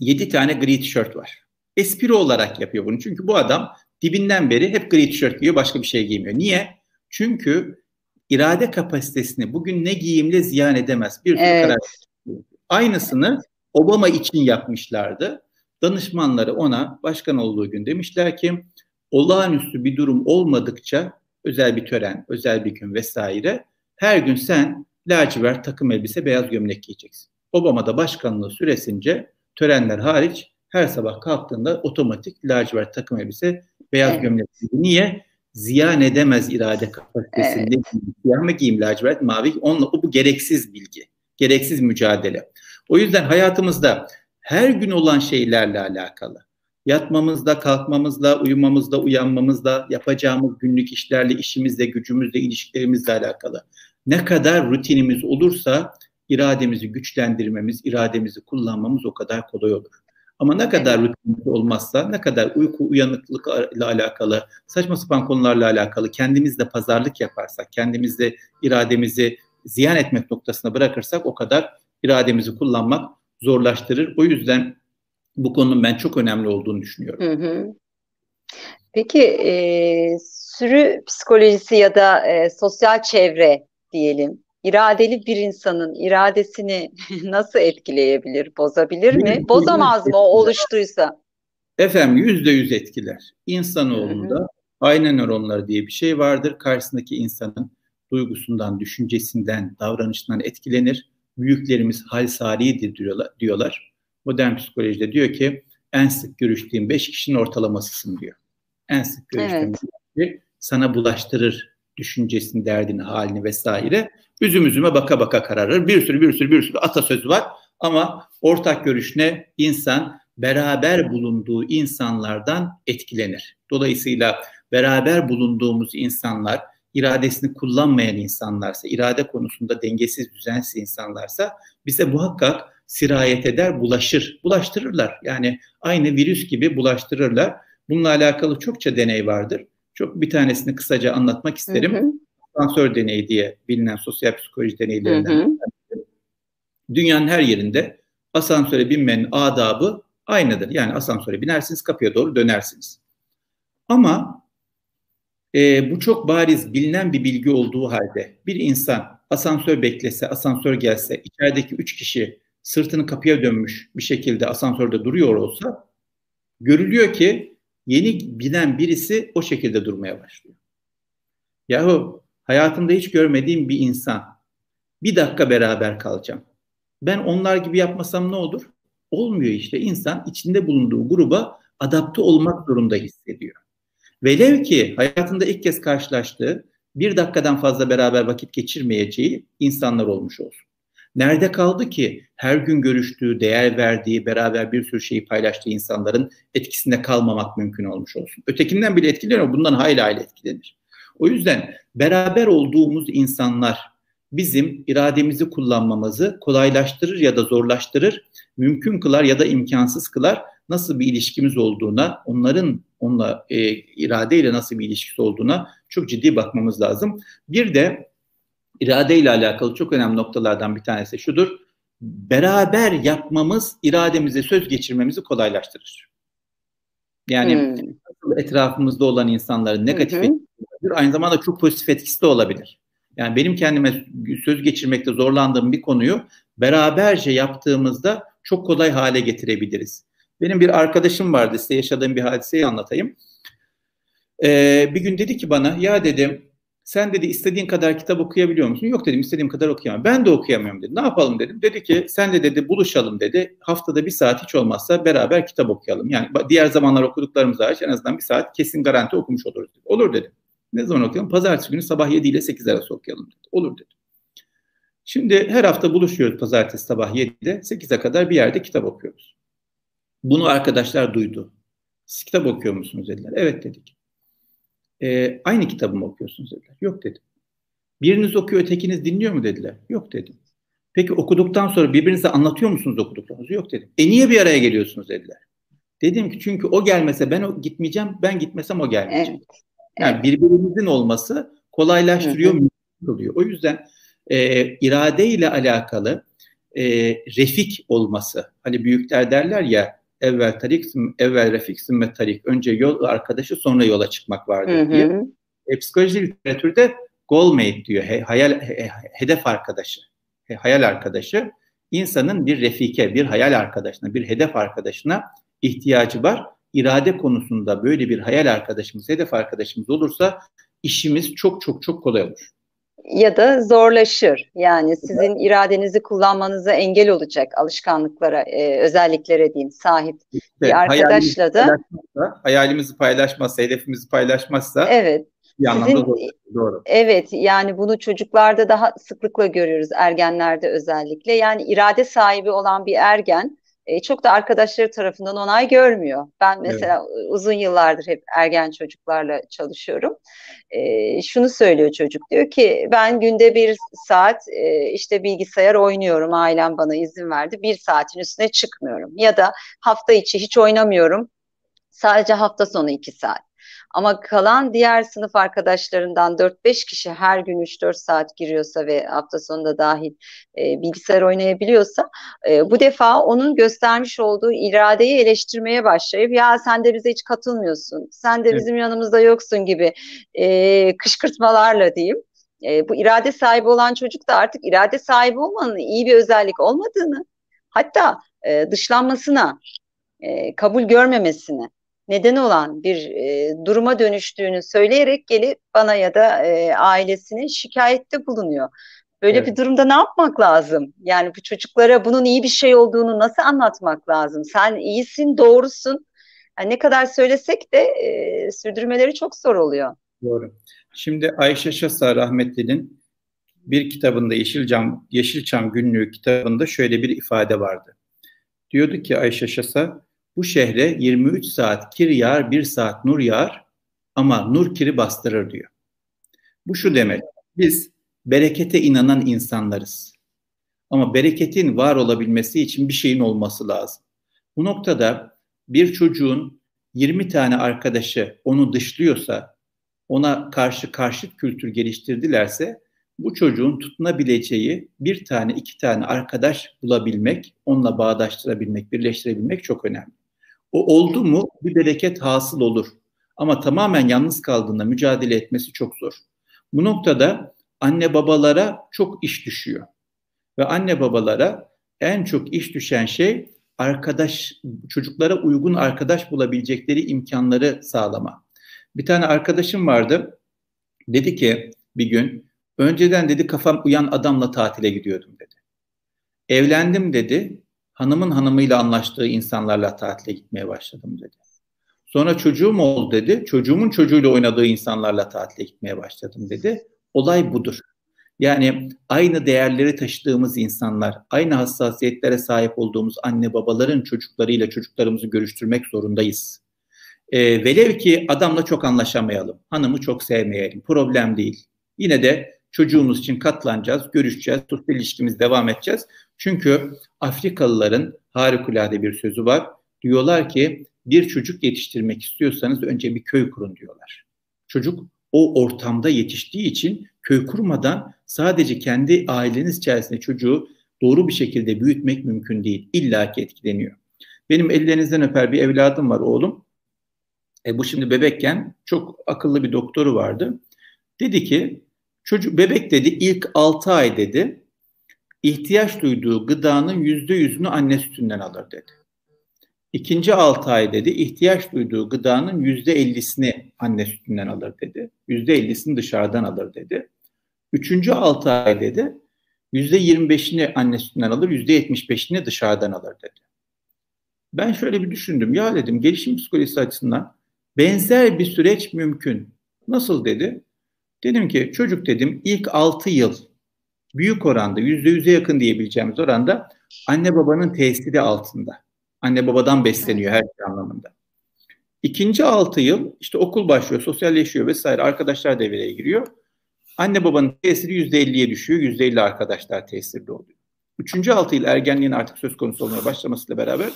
7 tane gri tişört var. Espri olarak yapıyor bunu. Çünkü bu adam dibinden beri hep gri tişört giyiyor, başka bir şey giymiyor. Niye? Çünkü irade kapasitesini bugün ne giyimle ziyan edemez. Bir evet. karar. Aynısını Obama için yapmışlardı. Danışmanları ona başkan olduğu gün demişler ki olağanüstü bir durum olmadıkça özel bir tören, özel bir gün vesaire her gün sen lacivert takım elbise, beyaz gömlek giyeceksin. Obama da başkanlığı süresince törenler hariç her sabah kalktığında otomatik lacivert takım elbise, beyaz evet. gömlek. Niye? Ziyan edemez irade kapasitesinde. Evet. Siyah mı giyeyim lacivert, mavi? Onunla, o bu gereksiz bilgi, gereksiz mücadele. O yüzden hayatımızda her gün olan şeylerle alakalı yatmamızda, kalkmamızda, uyumamızda, uyanmamızda, yapacağımız günlük işlerle, işimizle, gücümüzle, ilişkilerimizle alakalı. Ne kadar rutinimiz olursa irademizi güçlendirmemiz, irademizi kullanmamız o kadar kolay olur. Ama ne kadar rutinimiz olmazsa, ne kadar uyku uyanıklıkla alakalı, saçma sapan konularla alakalı kendimizle pazarlık yaparsak, kendimizle irademizi ziyan etmek noktasına bırakırsak o kadar irademizi kullanmak zorlaştırır. O yüzden bu konunun ben çok önemli olduğunu düşünüyorum. Hı hı. Peki e, sürü psikolojisi ya da e, sosyal çevre diyelim iradeli bir insanın iradesini [LAUGHS] nasıl etkileyebilir, bozabilir mi? Bozamaz mı o oluştuysa? Efendim yüzde yüz etkiler. İnsanoğlunda ayna nöronları diye bir şey vardır. Karşısındaki insanın duygusundan, düşüncesinden, davranışından etkilenir. Büyüklerimiz hal sariyedir diyorlar. modern psikolojide diyor ki en sık görüştüğüm beş kişinin ortalamasısın diyor. En sık görüştüğüm evet. sana bulaştırır düşüncesini, derdini, halini vesaire. Üzüm üzüme baka baka kararır. Bir sürü bir sürü bir sürü atasözü var ama ortak görüş ne? İnsan beraber bulunduğu insanlardan etkilenir. Dolayısıyla beraber bulunduğumuz insanlar iradesini kullanmayan insanlarsa, irade konusunda dengesiz, düzensiz insanlarsa bize muhakkak sirayet eder, bulaşır, bulaştırırlar. Yani aynı virüs gibi bulaştırırlar. Bununla alakalı çokça deney vardır. Çok bir tanesini kısaca anlatmak isterim. Hı hı. Asansör deneyi diye bilinen sosyal psikoloji deneylerinden. Hı hı. Dünyanın her yerinde asansöre binmenin adabı aynıdır. Yani asansöre binersiniz, kapıya doğru dönersiniz. Ama e, bu çok bariz bilinen bir bilgi olduğu halde bir insan asansör beklese, asansör gelse, içerideki üç kişi sırtını kapıya dönmüş bir şekilde asansörde duruyor olsa görülüyor ki yeni binen birisi o şekilde durmaya başlıyor. Yahu hayatımda hiç görmediğim bir insan bir dakika beraber kalacağım. Ben onlar gibi yapmasam ne olur? Olmuyor işte. İnsan içinde bulunduğu gruba adapte olmak zorunda hissediyor. Velev ki hayatında ilk kez karşılaştığı bir dakikadan fazla beraber vakit geçirmeyeceği insanlar olmuş olsun. Nerede kaldı ki her gün görüştüğü, değer verdiği, beraber bir sürü şeyi paylaştığı insanların etkisinde kalmamak mümkün olmuş olsun. Ötekinden bile etkileniyor, bundan hayli hayli etkilenir. O yüzden beraber olduğumuz insanlar bizim irademizi kullanmamızı kolaylaştırır ya da zorlaştırır, mümkün kılar ya da imkansız kılar. Nasıl bir ilişkimiz olduğuna, onların onunla e, iradeyle nasıl bir ilişkisi olduğuna çok ciddi bakmamız lazım. Bir de irade ile alakalı çok önemli noktalardan bir tanesi şudur. Beraber yapmamız irademize söz geçirmemizi kolaylaştırır. Yani hmm. etrafımızda olan insanların negatif etkisi aynı zamanda çok pozitif etkisi de olabilir. Yani benim kendime söz geçirmekte zorlandığım bir konuyu beraberce yaptığımızda çok kolay hale getirebiliriz. Benim bir arkadaşım vardı size yaşadığım bir hadiseyi anlatayım. Ee, bir gün dedi ki bana ya dedim sen dedi istediğin kadar kitap okuyabiliyor musun? Yok dedim istediğim kadar okuyamam. Ben de okuyamıyorum dedi. Ne yapalım dedim. Dedi ki sen de dedi buluşalım dedi. Haftada bir saat hiç olmazsa beraber kitap okuyalım. Yani diğer zamanlar okuduklarımız hariç en azından bir saat kesin garanti okumuş oluruz. Olur dedim. Ne zaman okuyalım? Pazartesi günü sabah 7 ile 8 arası okuyalım dedi. Olur dedi. Şimdi her hafta buluşuyoruz pazartesi sabah 7'de 8'e kadar bir yerde kitap okuyoruz. Bunu arkadaşlar duydu. Siz kitap okuyor musunuz dediler. Evet dedik. E, aynı kitabı mı okuyorsunuz dediler. Yok dedim. Biriniz okuyor ötekiniz dinliyor mu dediler. Yok dedim. Peki okuduktan sonra birbirinize anlatıyor musunuz okuduklarınızı? Yok dedim. E niye bir araya geliyorsunuz dediler. Dedim ki çünkü o gelmese ben o gitmeyeceğim, ben gitmesem o gelmeyecek. Evet. Yani birbirimizin olması kolaylaştırıyor, mümkün oluyor. O yüzden e, irade ile alakalı e, refik olması. Hani büyükler derler ya evvel tarik, evvel refik, sümmet tarik. Önce yol arkadaşı sonra yola çıkmak vardır hı hı. diye. E, psikoloji literatürde goalmate diyor. He, hayal he, hedef arkadaşı. He, hayal arkadaşı insanın bir refike, bir hayal arkadaşına, bir hedef arkadaşına ihtiyacı var. İrade konusunda böyle bir hayal arkadaşımız, hedef arkadaşımız olursa işimiz çok çok çok kolay olur ya da zorlaşır. Yani sizin iradenizi kullanmanıza engel olacak alışkanlıklara, e, özelliklere diyeyim sahip işte, bir arkadaşla da hayalimizi paylaşmazsa, hedefimizi paylaşmazsa evet. Bir Sizin, doğru, doğru. Evet yani bunu çocuklarda daha sıklıkla görüyoruz ergenlerde özellikle. Yani irade sahibi olan bir ergen e, çok da arkadaşları tarafından onay görmüyor. Ben mesela evet. uzun yıllardır hep ergen çocuklarla çalışıyorum. E, şunu söylüyor çocuk diyor ki ben günde bir saat e, işte bilgisayar oynuyorum ailem bana izin verdi bir saatin üstüne çıkmıyorum ya da hafta içi hiç oynamıyorum sadece hafta sonu iki saat. Ama kalan diğer sınıf arkadaşlarından 4-5 kişi her gün 3-4 saat giriyorsa ve hafta sonunda dahil e, bilgisayar oynayabiliyorsa e, bu defa onun göstermiş olduğu iradeyi eleştirmeye başlayıp ya sen de bize hiç katılmıyorsun, sen de bizim evet. yanımızda yoksun gibi e, kışkırtmalarla diyeyim. E, bu irade sahibi olan çocuk da artık irade sahibi olmanın iyi bir özellik olmadığını hatta e, dışlanmasına, e, kabul görmemesini neden olan bir e, duruma dönüştüğünü söyleyerek gelip bana ya da e, ailesine şikayette bulunuyor. Böyle evet. bir durumda ne yapmak lazım? Yani bu çocuklara bunun iyi bir şey olduğunu nasıl anlatmak lazım? Sen iyisin, doğrusun. Yani ne kadar söylesek de e, sürdürmeleri çok zor oluyor. Doğru. Şimdi Ayşe Şasa rahmetlinin bir kitabında Yeşilçam, Yeşilçam Günlüğü kitabında şöyle bir ifade vardı. Diyordu ki Ayşe Şasa, bu şehre 23 saat kir yağar, 1 saat nur yağar ama nur kiri bastırır diyor. Bu şu demek, biz berekete inanan insanlarız. Ama bereketin var olabilmesi için bir şeyin olması lazım. Bu noktada bir çocuğun 20 tane arkadaşı onu dışlıyorsa, ona karşı karşıt kültür geliştirdilerse bu çocuğun tutunabileceği bir tane, iki tane arkadaş bulabilmek, onunla bağdaştırabilmek, birleştirebilmek çok önemli. O oldu mu bir bereket hasıl olur. Ama tamamen yalnız kaldığında mücadele etmesi çok zor. Bu noktada anne babalara çok iş düşüyor. Ve anne babalara en çok iş düşen şey arkadaş çocuklara uygun arkadaş bulabilecekleri imkanları sağlama. Bir tane arkadaşım vardı. Dedi ki bir gün önceden dedi kafam uyan adamla tatile gidiyordum dedi. Evlendim dedi. Hanımın hanımıyla anlaştığı insanlarla tatile gitmeye başladım dedi. Sonra çocuğum oldu dedi. Çocuğumun çocuğuyla oynadığı insanlarla tatile gitmeye başladım dedi. Olay budur. Yani aynı değerleri taşıdığımız insanlar, aynı hassasiyetlere sahip olduğumuz anne babaların çocuklarıyla çocuklarımızı görüştürmek zorundayız. E, velev ki adamla çok anlaşamayalım, hanımı çok sevmeyelim, problem değil. Yine de çocuğumuz için katlanacağız, görüşeceğiz, sosyal ilişkimiz devam edeceğiz. Çünkü Afrikalıların harikulade bir sözü var. Diyorlar ki bir çocuk yetiştirmek istiyorsanız önce bir köy kurun diyorlar. Çocuk o ortamda yetiştiği için köy kurmadan sadece kendi aileniz içerisinde çocuğu doğru bir şekilde büyütmek mümkün değil. İlla ki etkileniyor. Benim ellerinizden öper bir evladım var oğlum. E, bu şimdi bebekken çok akıllı bir doktoru vardı. Dedi ki çocuk bebek dedi ilk 6 ay dedi ihtiyaç duyduğu gıdanın yüzde yüzünü anne sütünden alır dedi. İkinci 6 ay dedi ihtiyaç duyduğu gıdanın yüzde ellisini anne sütünden alır dedi. Yüzde ellisini dışarıdan alır dedi. Üçüncü 6 ay dedi yüzde yirmi beşini anne sütünden alır, yüzde yetmiş beşini dışarıdan alır dedi. Ben şöyle bir düşündüm. Ya dedim gelişim psikolojisi açısından benzer bir süreç mümkün. Nasıl dedi? Dedim ki çocuk dedim ilk 6 yıl büyük oranda yüzde yüze yakın diyebileceğimiz oranda anne babanın tesiri altında. Anne babadan besleniyor her şey anlamında. İkinci altı yıl işte okul başlıyor, sosyalleşiyor vesaire arkadaşlar devreye giriyor. Anne babanın tesiri yüzde elliye düşüyor, yüzde elli arkadaşlar tesirli oluyor. Üçüncü altı yıl ergenliğin artık söz konusu olmaya başlamasıyla beraber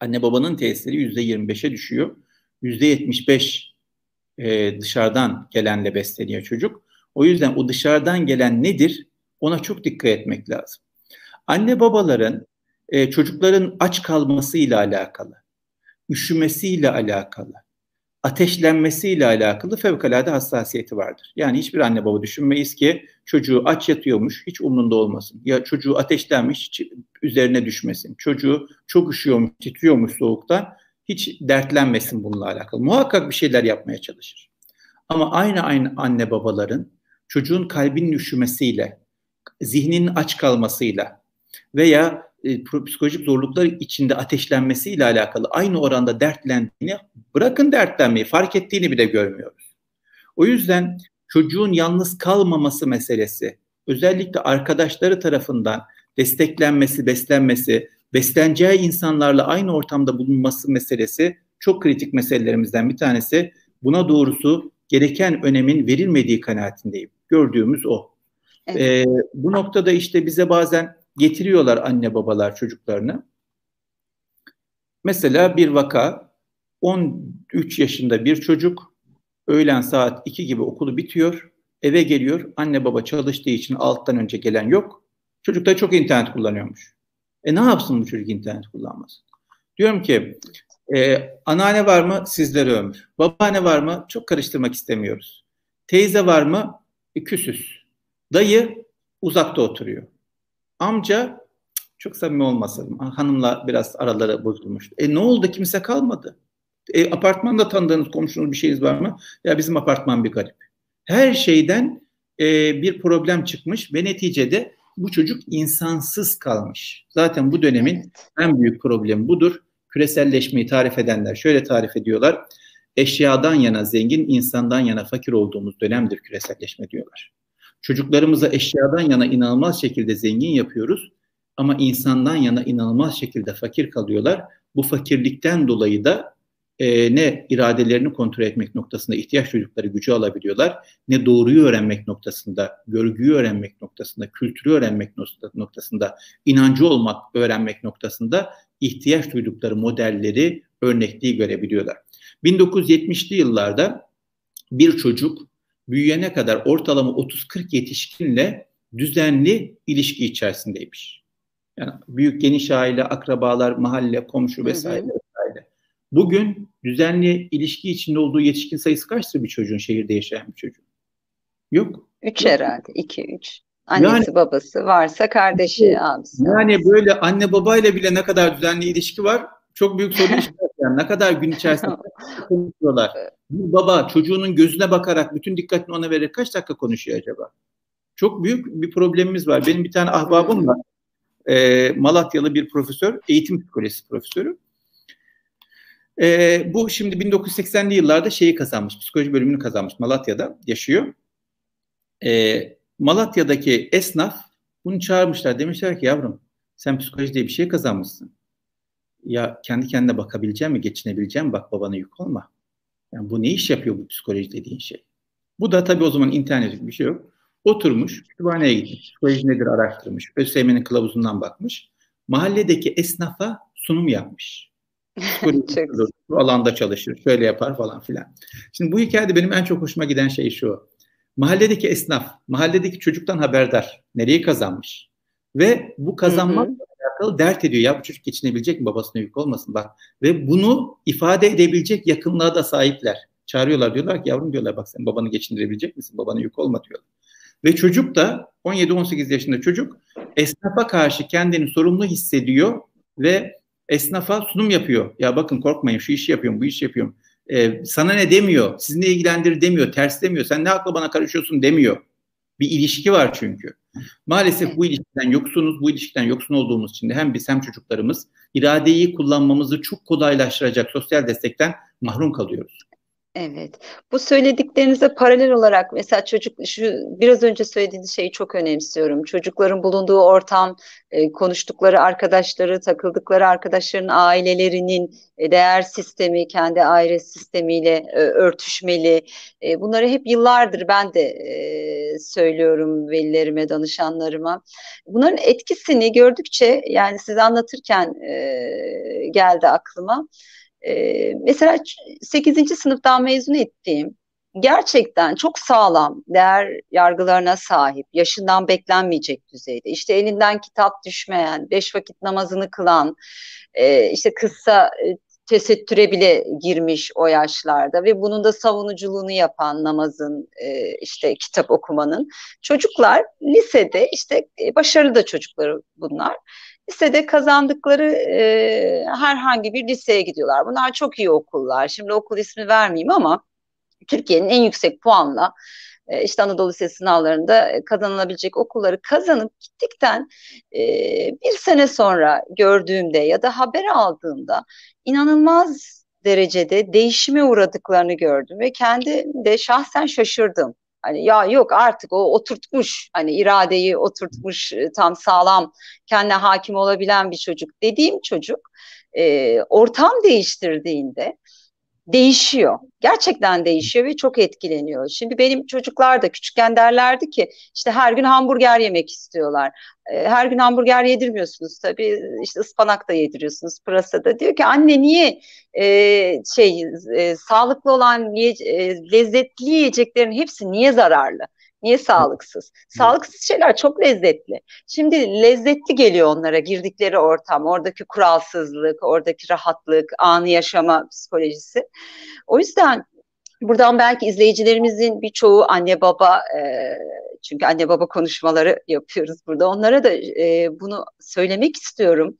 anne babanın tesiri yüzde yirmi beşe düşüyor. Yüzde yetmiş beş e, dışarıdan gelenle besleniyor çocuk. O yüzden o dışarıdan gelen nedir? Ona çok dikkat etmek lazım. Anne babaların e, çocukların aç kalmasıyla alakalı, üşümesiyle alakalı, ateşlenmesiyle alakalı fevkalade hassasiyeti vardır. Yani hiçbir anne baba düşünmeyiz ki çocuğu aç yatıyormuş, hiç umrunda olmasın. Ya çocuğu ateşlenmiş, üzerine düşmesin. Çocuğu çok üşüyormuş, titriyormuş soğuktan, hiç dertlenmesin bununla alakalı. Muhakkak bir şeyler yapmaya çalışır. Ama aynı aynı anne babaların çocuğun kalbinin üşümesiyle, zihninin aç kalmasıyla veya e, psikolojik zorluklar içinde ateşlenmesiyle alakalı aynı oranda dertlendiğini bırakın dertlenmeyi fark ettiğini bile görmüyoruz. O yüzden çocuğun yalnız kalmaması meselesi özellikle arkadaşları tarafından desteklenmesi, beslenmesi, besleneceği insanlarla aynı ortamda bulunması meselesi çok kritik meselelerimizden bir tanesi. Buna doğrusu gereken önemin verilmediği kanaatindeyim. Gördüğümüz o. Evet. Ee, bu noktada işte bize bazen getiriyorlar anne babalar çocuklarını. Mesela bir vaka 13 yaşında bir çocuk öğlen saat 2 gibi okulu bitiyor. Eve geliyor. Anne baba çalıştığı için alttan önce gelen yok. Çocuk da çok internet kullanıyormuş. E ne yapsın bu çocuk internet kullanmasın? Diyorum ki e, anneanne var mı? Sizlere ömür. Babaanne var mı? Çok karıştırmak istemiyoruz. Teyze var mı? E, küsüz. Dayı uzakta oturuyor. Amca çok samimi olmasın. Hanımla biraz araları bozulmuş. E ne oldu? Kimse kalmadı. E, apartmanda tanıdığınız komşunuz bir şeyiniz var mı? Ya bizim apartman bir garip. Her şeyden e, bir problem çıkmış ve neticede bu çocuk insansız kalmış. Zaten bu dönemin en büyük problemi budur. Küreselleşmeyi tarif edenler şöyle tarif ediyorlar. Eşyadan yana zengin, insandan yana fakir olduğumuz dönemdir küreselleşme diyorlar. Çocuklarımızı eşyadan yana inanılmaz şekilde zengin yapıyoruz ama insandan yana inanılmaz şekilde fakir kalıyorlar. Bu fakirlikten dolayı da e, ne iradelerini kontrol etmek noktasında ihtiyaç çocukları gücü alabiliyorlar, ne doğruyu öğrenmek noktasında, görgüyü öğrenmek noktasında, kültürü öğrenmek noktasında, inancı olmak öğrenmek noktasında ihtiyaç duydukları modelleri, örnekliği görebiliyorlar. 1970'li yıllarda bir çocuk büyüyene kadar ortalama 30-40 yetişkinle düzenli ilişki içerisindeymiş. Yani büyük geniş aile, akrabalar, mahalle, komşu vesaire. Hı. Bugün düzenli ilişki içinde olduğu yetişkin sayısı kaçtır bir çocuğun şehirde yaşayan bir çocuğun? Yok. Üç Yok. herhalde. iki, üç. Annesi, yani, babası, varsa kardeşi, abisi. Yani böyle anne babayla bile ne kadar düzenli ilişki var çok büyük soru işareti. [LAUGHS] Yani ne kadar gün içerisinde konuşuyorlar. Bir baba çocuğunun gözüne bakarak bütün dikkatini ona vererek kaç dakika konuşuyor acaba? Çok büyük bir problemimiz var. Benim bir tane ahbabım var. Ee, Malatyalı bir profesör, eğitim psikolojisi profesörü. E, bu şimdi 1980'li yıllarda şeyi kazanmış, psikoloji bölümünü kazanmış. Malatya'da yaşıyor. E, Malatya'daki esnaf bunu çağırmışlar. Demişler ki yavrum sen psikoloji diye bir şey kazanmışsın. Ya kendi kendine bakabileceğim mi, geçinebileceğim? Bak babana yük olma. Yani bu ne iş yapıyor bu psikoloji dediğin şey? Bu da tabii o zaman internet bir şey yok. Oturmuş, kütüphaneye gitmiş, psikoloji nedir araştırmış, ÖSYM'nin kılavuzundan bakmış. Mahalledeki esnafa sunum yapmış [LAUGHS] bu alanda çalışır, şöyle yapar falan filan. Şimdi bu hikayede benim en çok hoşuma giden şey şu. Mahalledeki esnaf, mahalledeki çocuktan haberdar. Nereyi kazanmış? Ve bu kazanmak alakalı dert ediyor. Ya bu çocuk geçinebilecek mi? Babasına yük olmasın bak. Ve bunu ifade edebilecek yakınlığa da sahipler. Çağırıyorlar diyorlar ki yavrum diyorlar bak sen babanı geçindirebilecek misin? Babana yük olma diyorlar. Ve çocuk da 17-18 yaşında çocuk esnafa karşı kendini sorumlu hissediyor ve esnafa sunum yapıyor. Ya bakın korkmayın şu işi yapıyorum, bu işi yapıyorum. Ee, sana ne demiyor, sizi ne ilgilendirir demiyor, ters demiyor. Sen ne akla bana karışıyorsun demiyor. Bir ilişki var çünkü. Maalesef bu ilişkiden yoksunuz. Bu ilişkiden yoksun olduğumuz için de hem biz hem çocuklarımız iradeyi kullanmamızı çok kolaylaştıracak sosyal destekten mahrum kalıyoruz. Evet. Bu söylediklerinize paralel olarak mesela çocuk şu biraz önce söylediğiniz şeyi çok önemsiyorum. Çocukların bulunduğu ortam, e, konuştukları arkadaşları, takıldıkları arkadaşların ailelerinin e, değer sistemi, kendi aile sistemiyle e, örtüşmeli. E, bunları hep yıllardır ben de e, söylüyorum velilerime, danışanlarıma. Bunların etkisini gördükçe yani siz anlatırken e, geldi aklıma. Ee, mesela 8. sınıftan mezun ettiğim gerçekten çok sağlam değer yargılarına sahip, yaşından beklenmeyecek düzeyde, işte elinden kitap düşmeyen, beş vakit namazını kılan, e, işte kısa e, tesettüre bile girmiş o yaşlarda ve bunun da savunuculuğunu yapan namazın, e, işte kitap okumanın çocuklar lisede işte başarılı da çocukları bunlar lisede kazandıkları e, herhangi bir liseye gidiyorlar. Bunlar çok iyi okullar. Şimdi okul ismi vermeyeyim ama Türkiye'nin en yüksek puanla işte Anadolu Lisesi sınavlarında kazanılabilecek okulları kazanıp gittikten bir sene sonra gördüğümde ya da haber aldığımda inanılmaz derecede değişime uğradıklarını gördüm ve kendi de şahsen şaşırdım. Hani ya yok artık o oturtmuş hani iradeyi oturtmuş e, tam sağlam kendine hakim olabilen bir çocuk. Dediğim çocuk e, ortam değiştirdiğinde değişiyor. Gerçekten değişiyor ve çok etkileniyor. Şimdi benim çocuklar da küçükken derlerdi ki işte her gün hamburger yemek istiyorlar. E, her gün hamburger yedirmiyorsunuz tabii işte ıspanak da yediriyorsunuz pırasa da. Diyor ki anne niye e, şey e, sağlıklı olan e, lezzetli yiyeceklerin hepsi niye zararlı? Niye sağlıksız? Sağlıksız şeyler çok lezzetli. Şimdi lezzetli geliyor onlara girdikleri ortam, oradaki kuralsızlık, oradaki rahatlık, anı yaşama psikolojisi. O yüzden buradan belki izleyicilerimizin birçoğu anne baba e, çünkü anne baba konuşmaları yapıyoruz burada. Onlara da e, bunu söylemek istiyorum.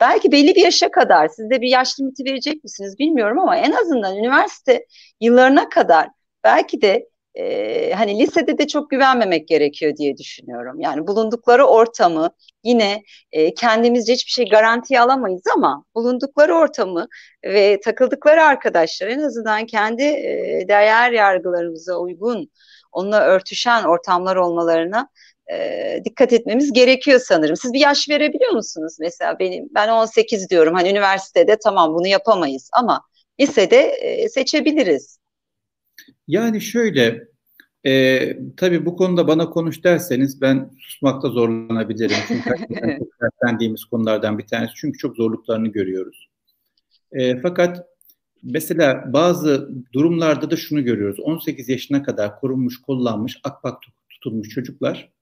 Belki belli bir yaşa kadar siz de bir yaş limiti verecek misiniz bilmiyorum ama en azından üniversite yıllarına kadar belki de e, hani lisede de çok güvenmemek gerekiyor diye düşünüyorum. Yani bulundukları ortamı yine e, kendimizce hiçbir şey garantiye alamayız ama bulundukları ortamı ve takıldıkları arkadaşlar en azından kendi e, değer yargılarımıza uygun, onunla örtüşen ortamlar olmalarına e, dikkat etmemiz gerekiyor sanırım. Siz bir yaş verebiliyor musunuz? Mesela benim ben 18 diyorum. Hani üniversitede tamam bunu yapamayız ama lisede e, seçebiliriz. Yani şöyle e, tabii bu konuda bana konuş derseniz ben susmakta zorlanabilirim. Çünkü [LAUGHS] evet. konulardan bir tanesi. Çünkü çok zorluklarını görüyoruz. E, fakat mesela bazı durumlarda da şunu görüyoruz. 18 yaşına kadar korunmuş, kollanmış, akbak tutulmuş çocuklar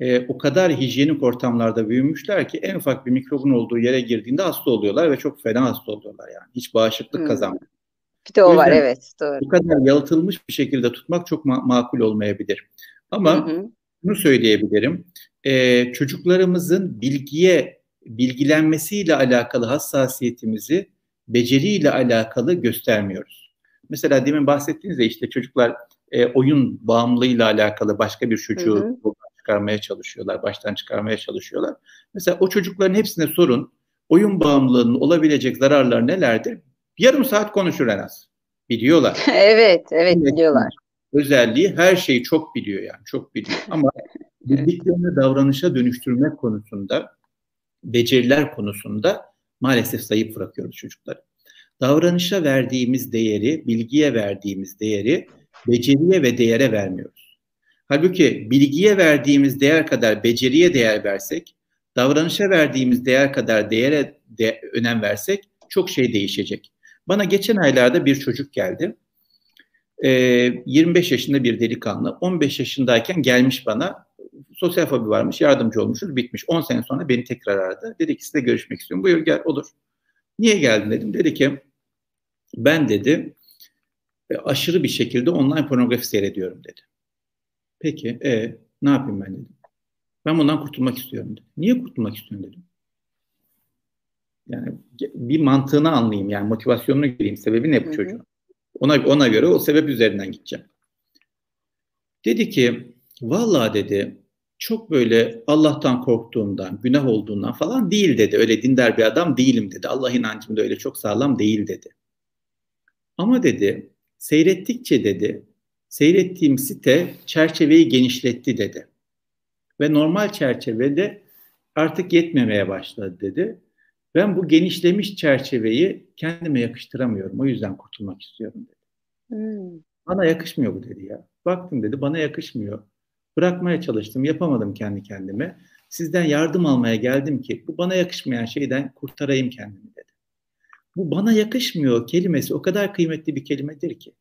e, o kadar hijyenik ortamlarda büyümüşler ki en ufak bir mikrobun olduğu yere girdiğinde hasta oluyorlar ve çok fena hasta oluyorlar yani. Hiç bağışıklık hmm. kazanmıyor. Bir de o, var evet doğru. Bu kadar yalıtılmış bir şekilde tutmak çok ma- makul olmayabilir. Ama hı bunu söyleyebilirim. Ee, çocuklarımızın bilgiye bilgilenmesiyle alakalı hassasiyetimizi beceriyle alakalı göstermiyoruz. Mesela demin bahsettiğinizde işte çocuklar e, oyun bağımlılığıyla alakalı başka bir çocuğu hı hı çıkarmaya çalışıyorlar, baştan çıkarmaya çalışıyorlar. Mesela o çocukların hepsine sorun, oyun bağımlılığının olabilecek zararlar nelerdir? Yarım saat konuşur en az. Biliyorlar. [LAUGHS] evet, evet biliyorlar. Özelliği her şeyi çok biliyor yani, çok biliyor. Ama [LAUGHS] bildiklerini davranışa dönüştürmek konusunda, beceriler konusunda maalesef zayıf bırakıyoruz çocukları. Davranışa verdiğimiz değeri, bilgiye verdiğimiz değeri beceriye ve değere vermiyoruz. Halbuki bilgiye verdiğimiz değer kadar beceriye değer versek, davranışa verdiğimiz değer kadar değere de önem versek çok şey değişecek. Bana geçen aylarda bir çocuk geldi. E, ee, 25 yaşında bir delikanlı. 15 yaşındayken gelmiş bana. Sosyal fobi varmış, yardımcı olmuşuz, bitmiş. 10 sene sonra beni tekrar aradı. Dedi ki size görüşmek istiyorum. Buyur gel, olur. Niye geldin dedim. Dedi ki ben dedi aşırı bir şekilde online pornografi seyrediyorum dedi. Peki e, ne yapayım ben dedim. Ben bundan kurtulmak istiyorum dedim. Niye kurtulmak istiyorum dedim. Yani bir mantığını anlayayım yani motivasyonunu göreyim. Sebebi ne bu çocuğun? Ona, ona göre o sebep üzerinden gideceğim. Dedi ki vallahi dedi çok böyle Allah'tan korktuğumdan, günah olduğundan falan değil dedi. Öyle dindar bir adam değilim dedi. Allah inancım da öyle çok sağlam değil dedi. Ama dedi seyrettikçe dedi seyrettiğim site çerçeveyi genişletti dedi. Ve normal çerçevede artık yetmemeye başladı dedi. Ben bu genişlemiş çerçeveyi kendime yakıştıramıyorum. O yüzden kurtulmak istiyorum dedi. Hmm. Bana yakışmıyor bu dedi ya. Baktım dedi bana yakışmıyor. Bırakmaya çalıştım yapamadım kendi kendime. Sizden yardım almaya geldim ki bu bana yakışmayan şeyden kurtarayım kendimi dedi. Bu bana yakışmıyor kelimesi o kadar kıymetli bir kelimedir ki.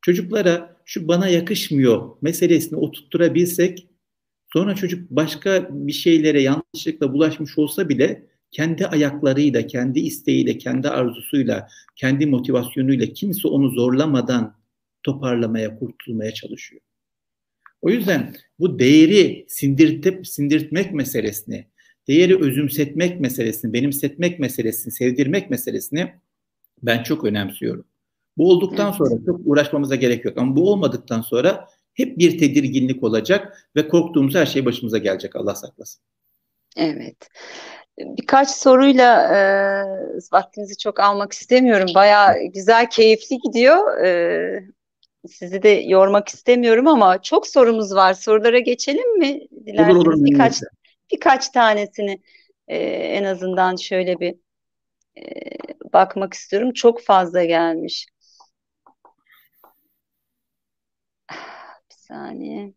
Çocuklara şu bana yakışmıyor meselesini oturtturabilsek sonra çocuk başka bir şeylere yanlışlıkla bulaşmış olsa bile kendi ayaklarıyla, kendi isteğiyle, kendi arzusuyla, kendi motivasyonuyla kimse onu zorlamadan toparlamaya, kurtulmaya çalışıyor. O yüzden bu değeri sindirtip sindirtmek meselesini, değeri özümsetmek meselesini, benimsetmek meselesini, sevdirmek meselesini ben çok önemsiyorum. Bu olduktan sonra çok uğraşmamıza gerek yok. Ama bu olmadıktan sonra hep bir tedirginlik olacak ve korktuğumuz her şey başımıza gelecek. Allah saklasın. Evet. Birkaç soruyla e, vaktinizi çok almak istemiyorum. Baya güzel, keyifli gidiyor. E, sizi de yormak istemiyorum ama çok sorumuz var. Sorulara geçelim mi? Dilerseniz olur, olur, birkaç birkaç tanesini e, en azından şöyle bir e, bakmak istiyorum. Çok fazla gelmiş. saniye.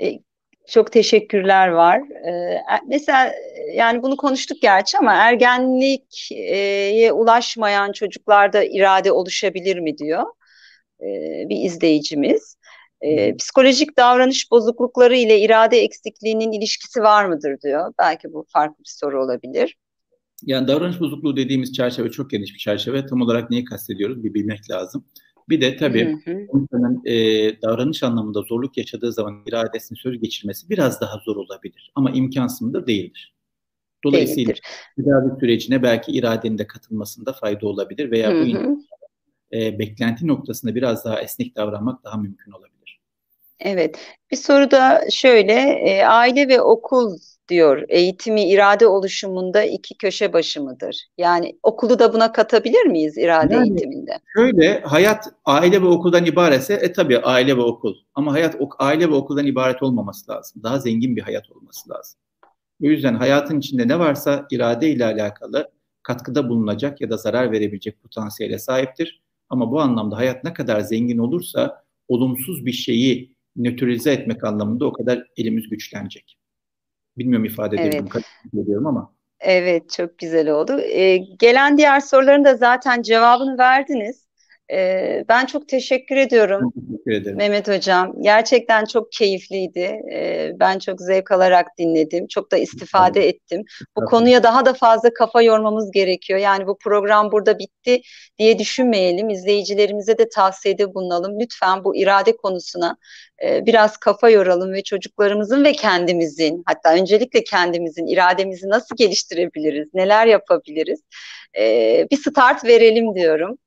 E, çok teşekkürler var. Ee, mesela yani bunu konuştuk gerçi ama ergenliğe ulaşmayan çocuklarda irade oluşabilir mi diyor ee, bir izleyicimiz. Ee, psikolojik davranış bozuklukları ile irade eksikliğinin ilişkisi var mıdır diyor. Belki bu farklı bir soru olabilir. Yani davranış bozukluğu dediğimiz çerçeve çok geniş bir çerçeve. Tam olarak neyi kastediyoruz bir bilmek lazım. Bir de tabii hı hı. insanın e, davranış anlamında zorluk yaşadığı zaman iradesini söz geçirmesi biraz daha zor olabilir. Ama imkansız mıdır? Değildir. Dolayısıyla tedavi sürecine belki iradenin de katılmasında fayda olabilir veya hı hı. bu e, beklenti noktasında biraz daha esnek davranmak daha mümkün olabilir. Evet, bir soru da şöyle, e, aile ve okul diyor, eğitimi irade oluşumunda iki köşe başı mıdır? Yani okulu da buna katabilir miyiz irade yani, eğitiminde? Şöyle, hayat aile ve okuldan ibaretse, e tabii aile ve okul. Ama hayat aile ve okuldan ibaret olmaması lazım. Daha zengin bir hayat olması lazım. O yüzden hayatın içinde ne varsa irade ile alakalı katkıda bulunacak ya da zarar verebilecek potansiyele sahiptir. Ama bu anlamda hayat ne kadar zengin olursa olumsuz bir şeyi nötralize etmek anlamında o kadar elimiz güçlenecek. Bilmiyorum ifade ediyorum, evet. ama. Evet, çok güzel oldu. Ee, gelen diğer soruların da zaten cevabını verdiniz. Ee, ben çok teşekkür ediyorum. teşekkür ederim. Mehmet Hocam. Gerçekten çok keyifliydi. Ee, ben çok zevk alarak dinledim. Çok da istifade evet. ettim. Bu evet. konuya daha da fazla kafa yormamız gerekiyor. Yani bu program burada bitti diye düşünmeyelim. İzleyicilerimize de tavsiyede bulunalım. Lütfen bu irade konusuna e, biraz kafa yoralım ve çocuklarımızın ve kendimizin hatta öncelikle kendimizin irademizi nasıl geliştirebiliriz, neler yapabiliriz? E, bir start verelim diyorum.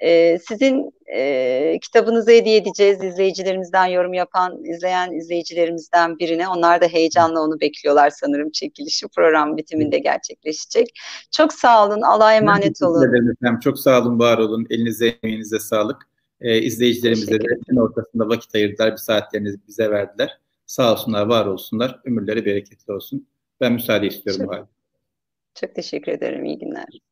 E, sizin e, kitabınızı hediye edeceğiz izleyicilerimizden yorum yapan, izleyen izleyicilerimizden birine. Onlar da heyecanla onu bekliyorlar sanırım çekilişi program bitiminde gerçekleşecek. Çok sağ olun, Allah'a emanet olun. Ederim efendim. Çok sağ olun, var olun. Elinize, emeğinize sağlık. Ee, izleyicilerimize de en ortasında vakit ayırdılar, bir saatlerini bize verdiler. Sağ olsunlar, var olsunlar. Ömürleri bereketli olsun. Ben müsaade istiyorum. Çok, çok teşekkür ederim. İyi günler.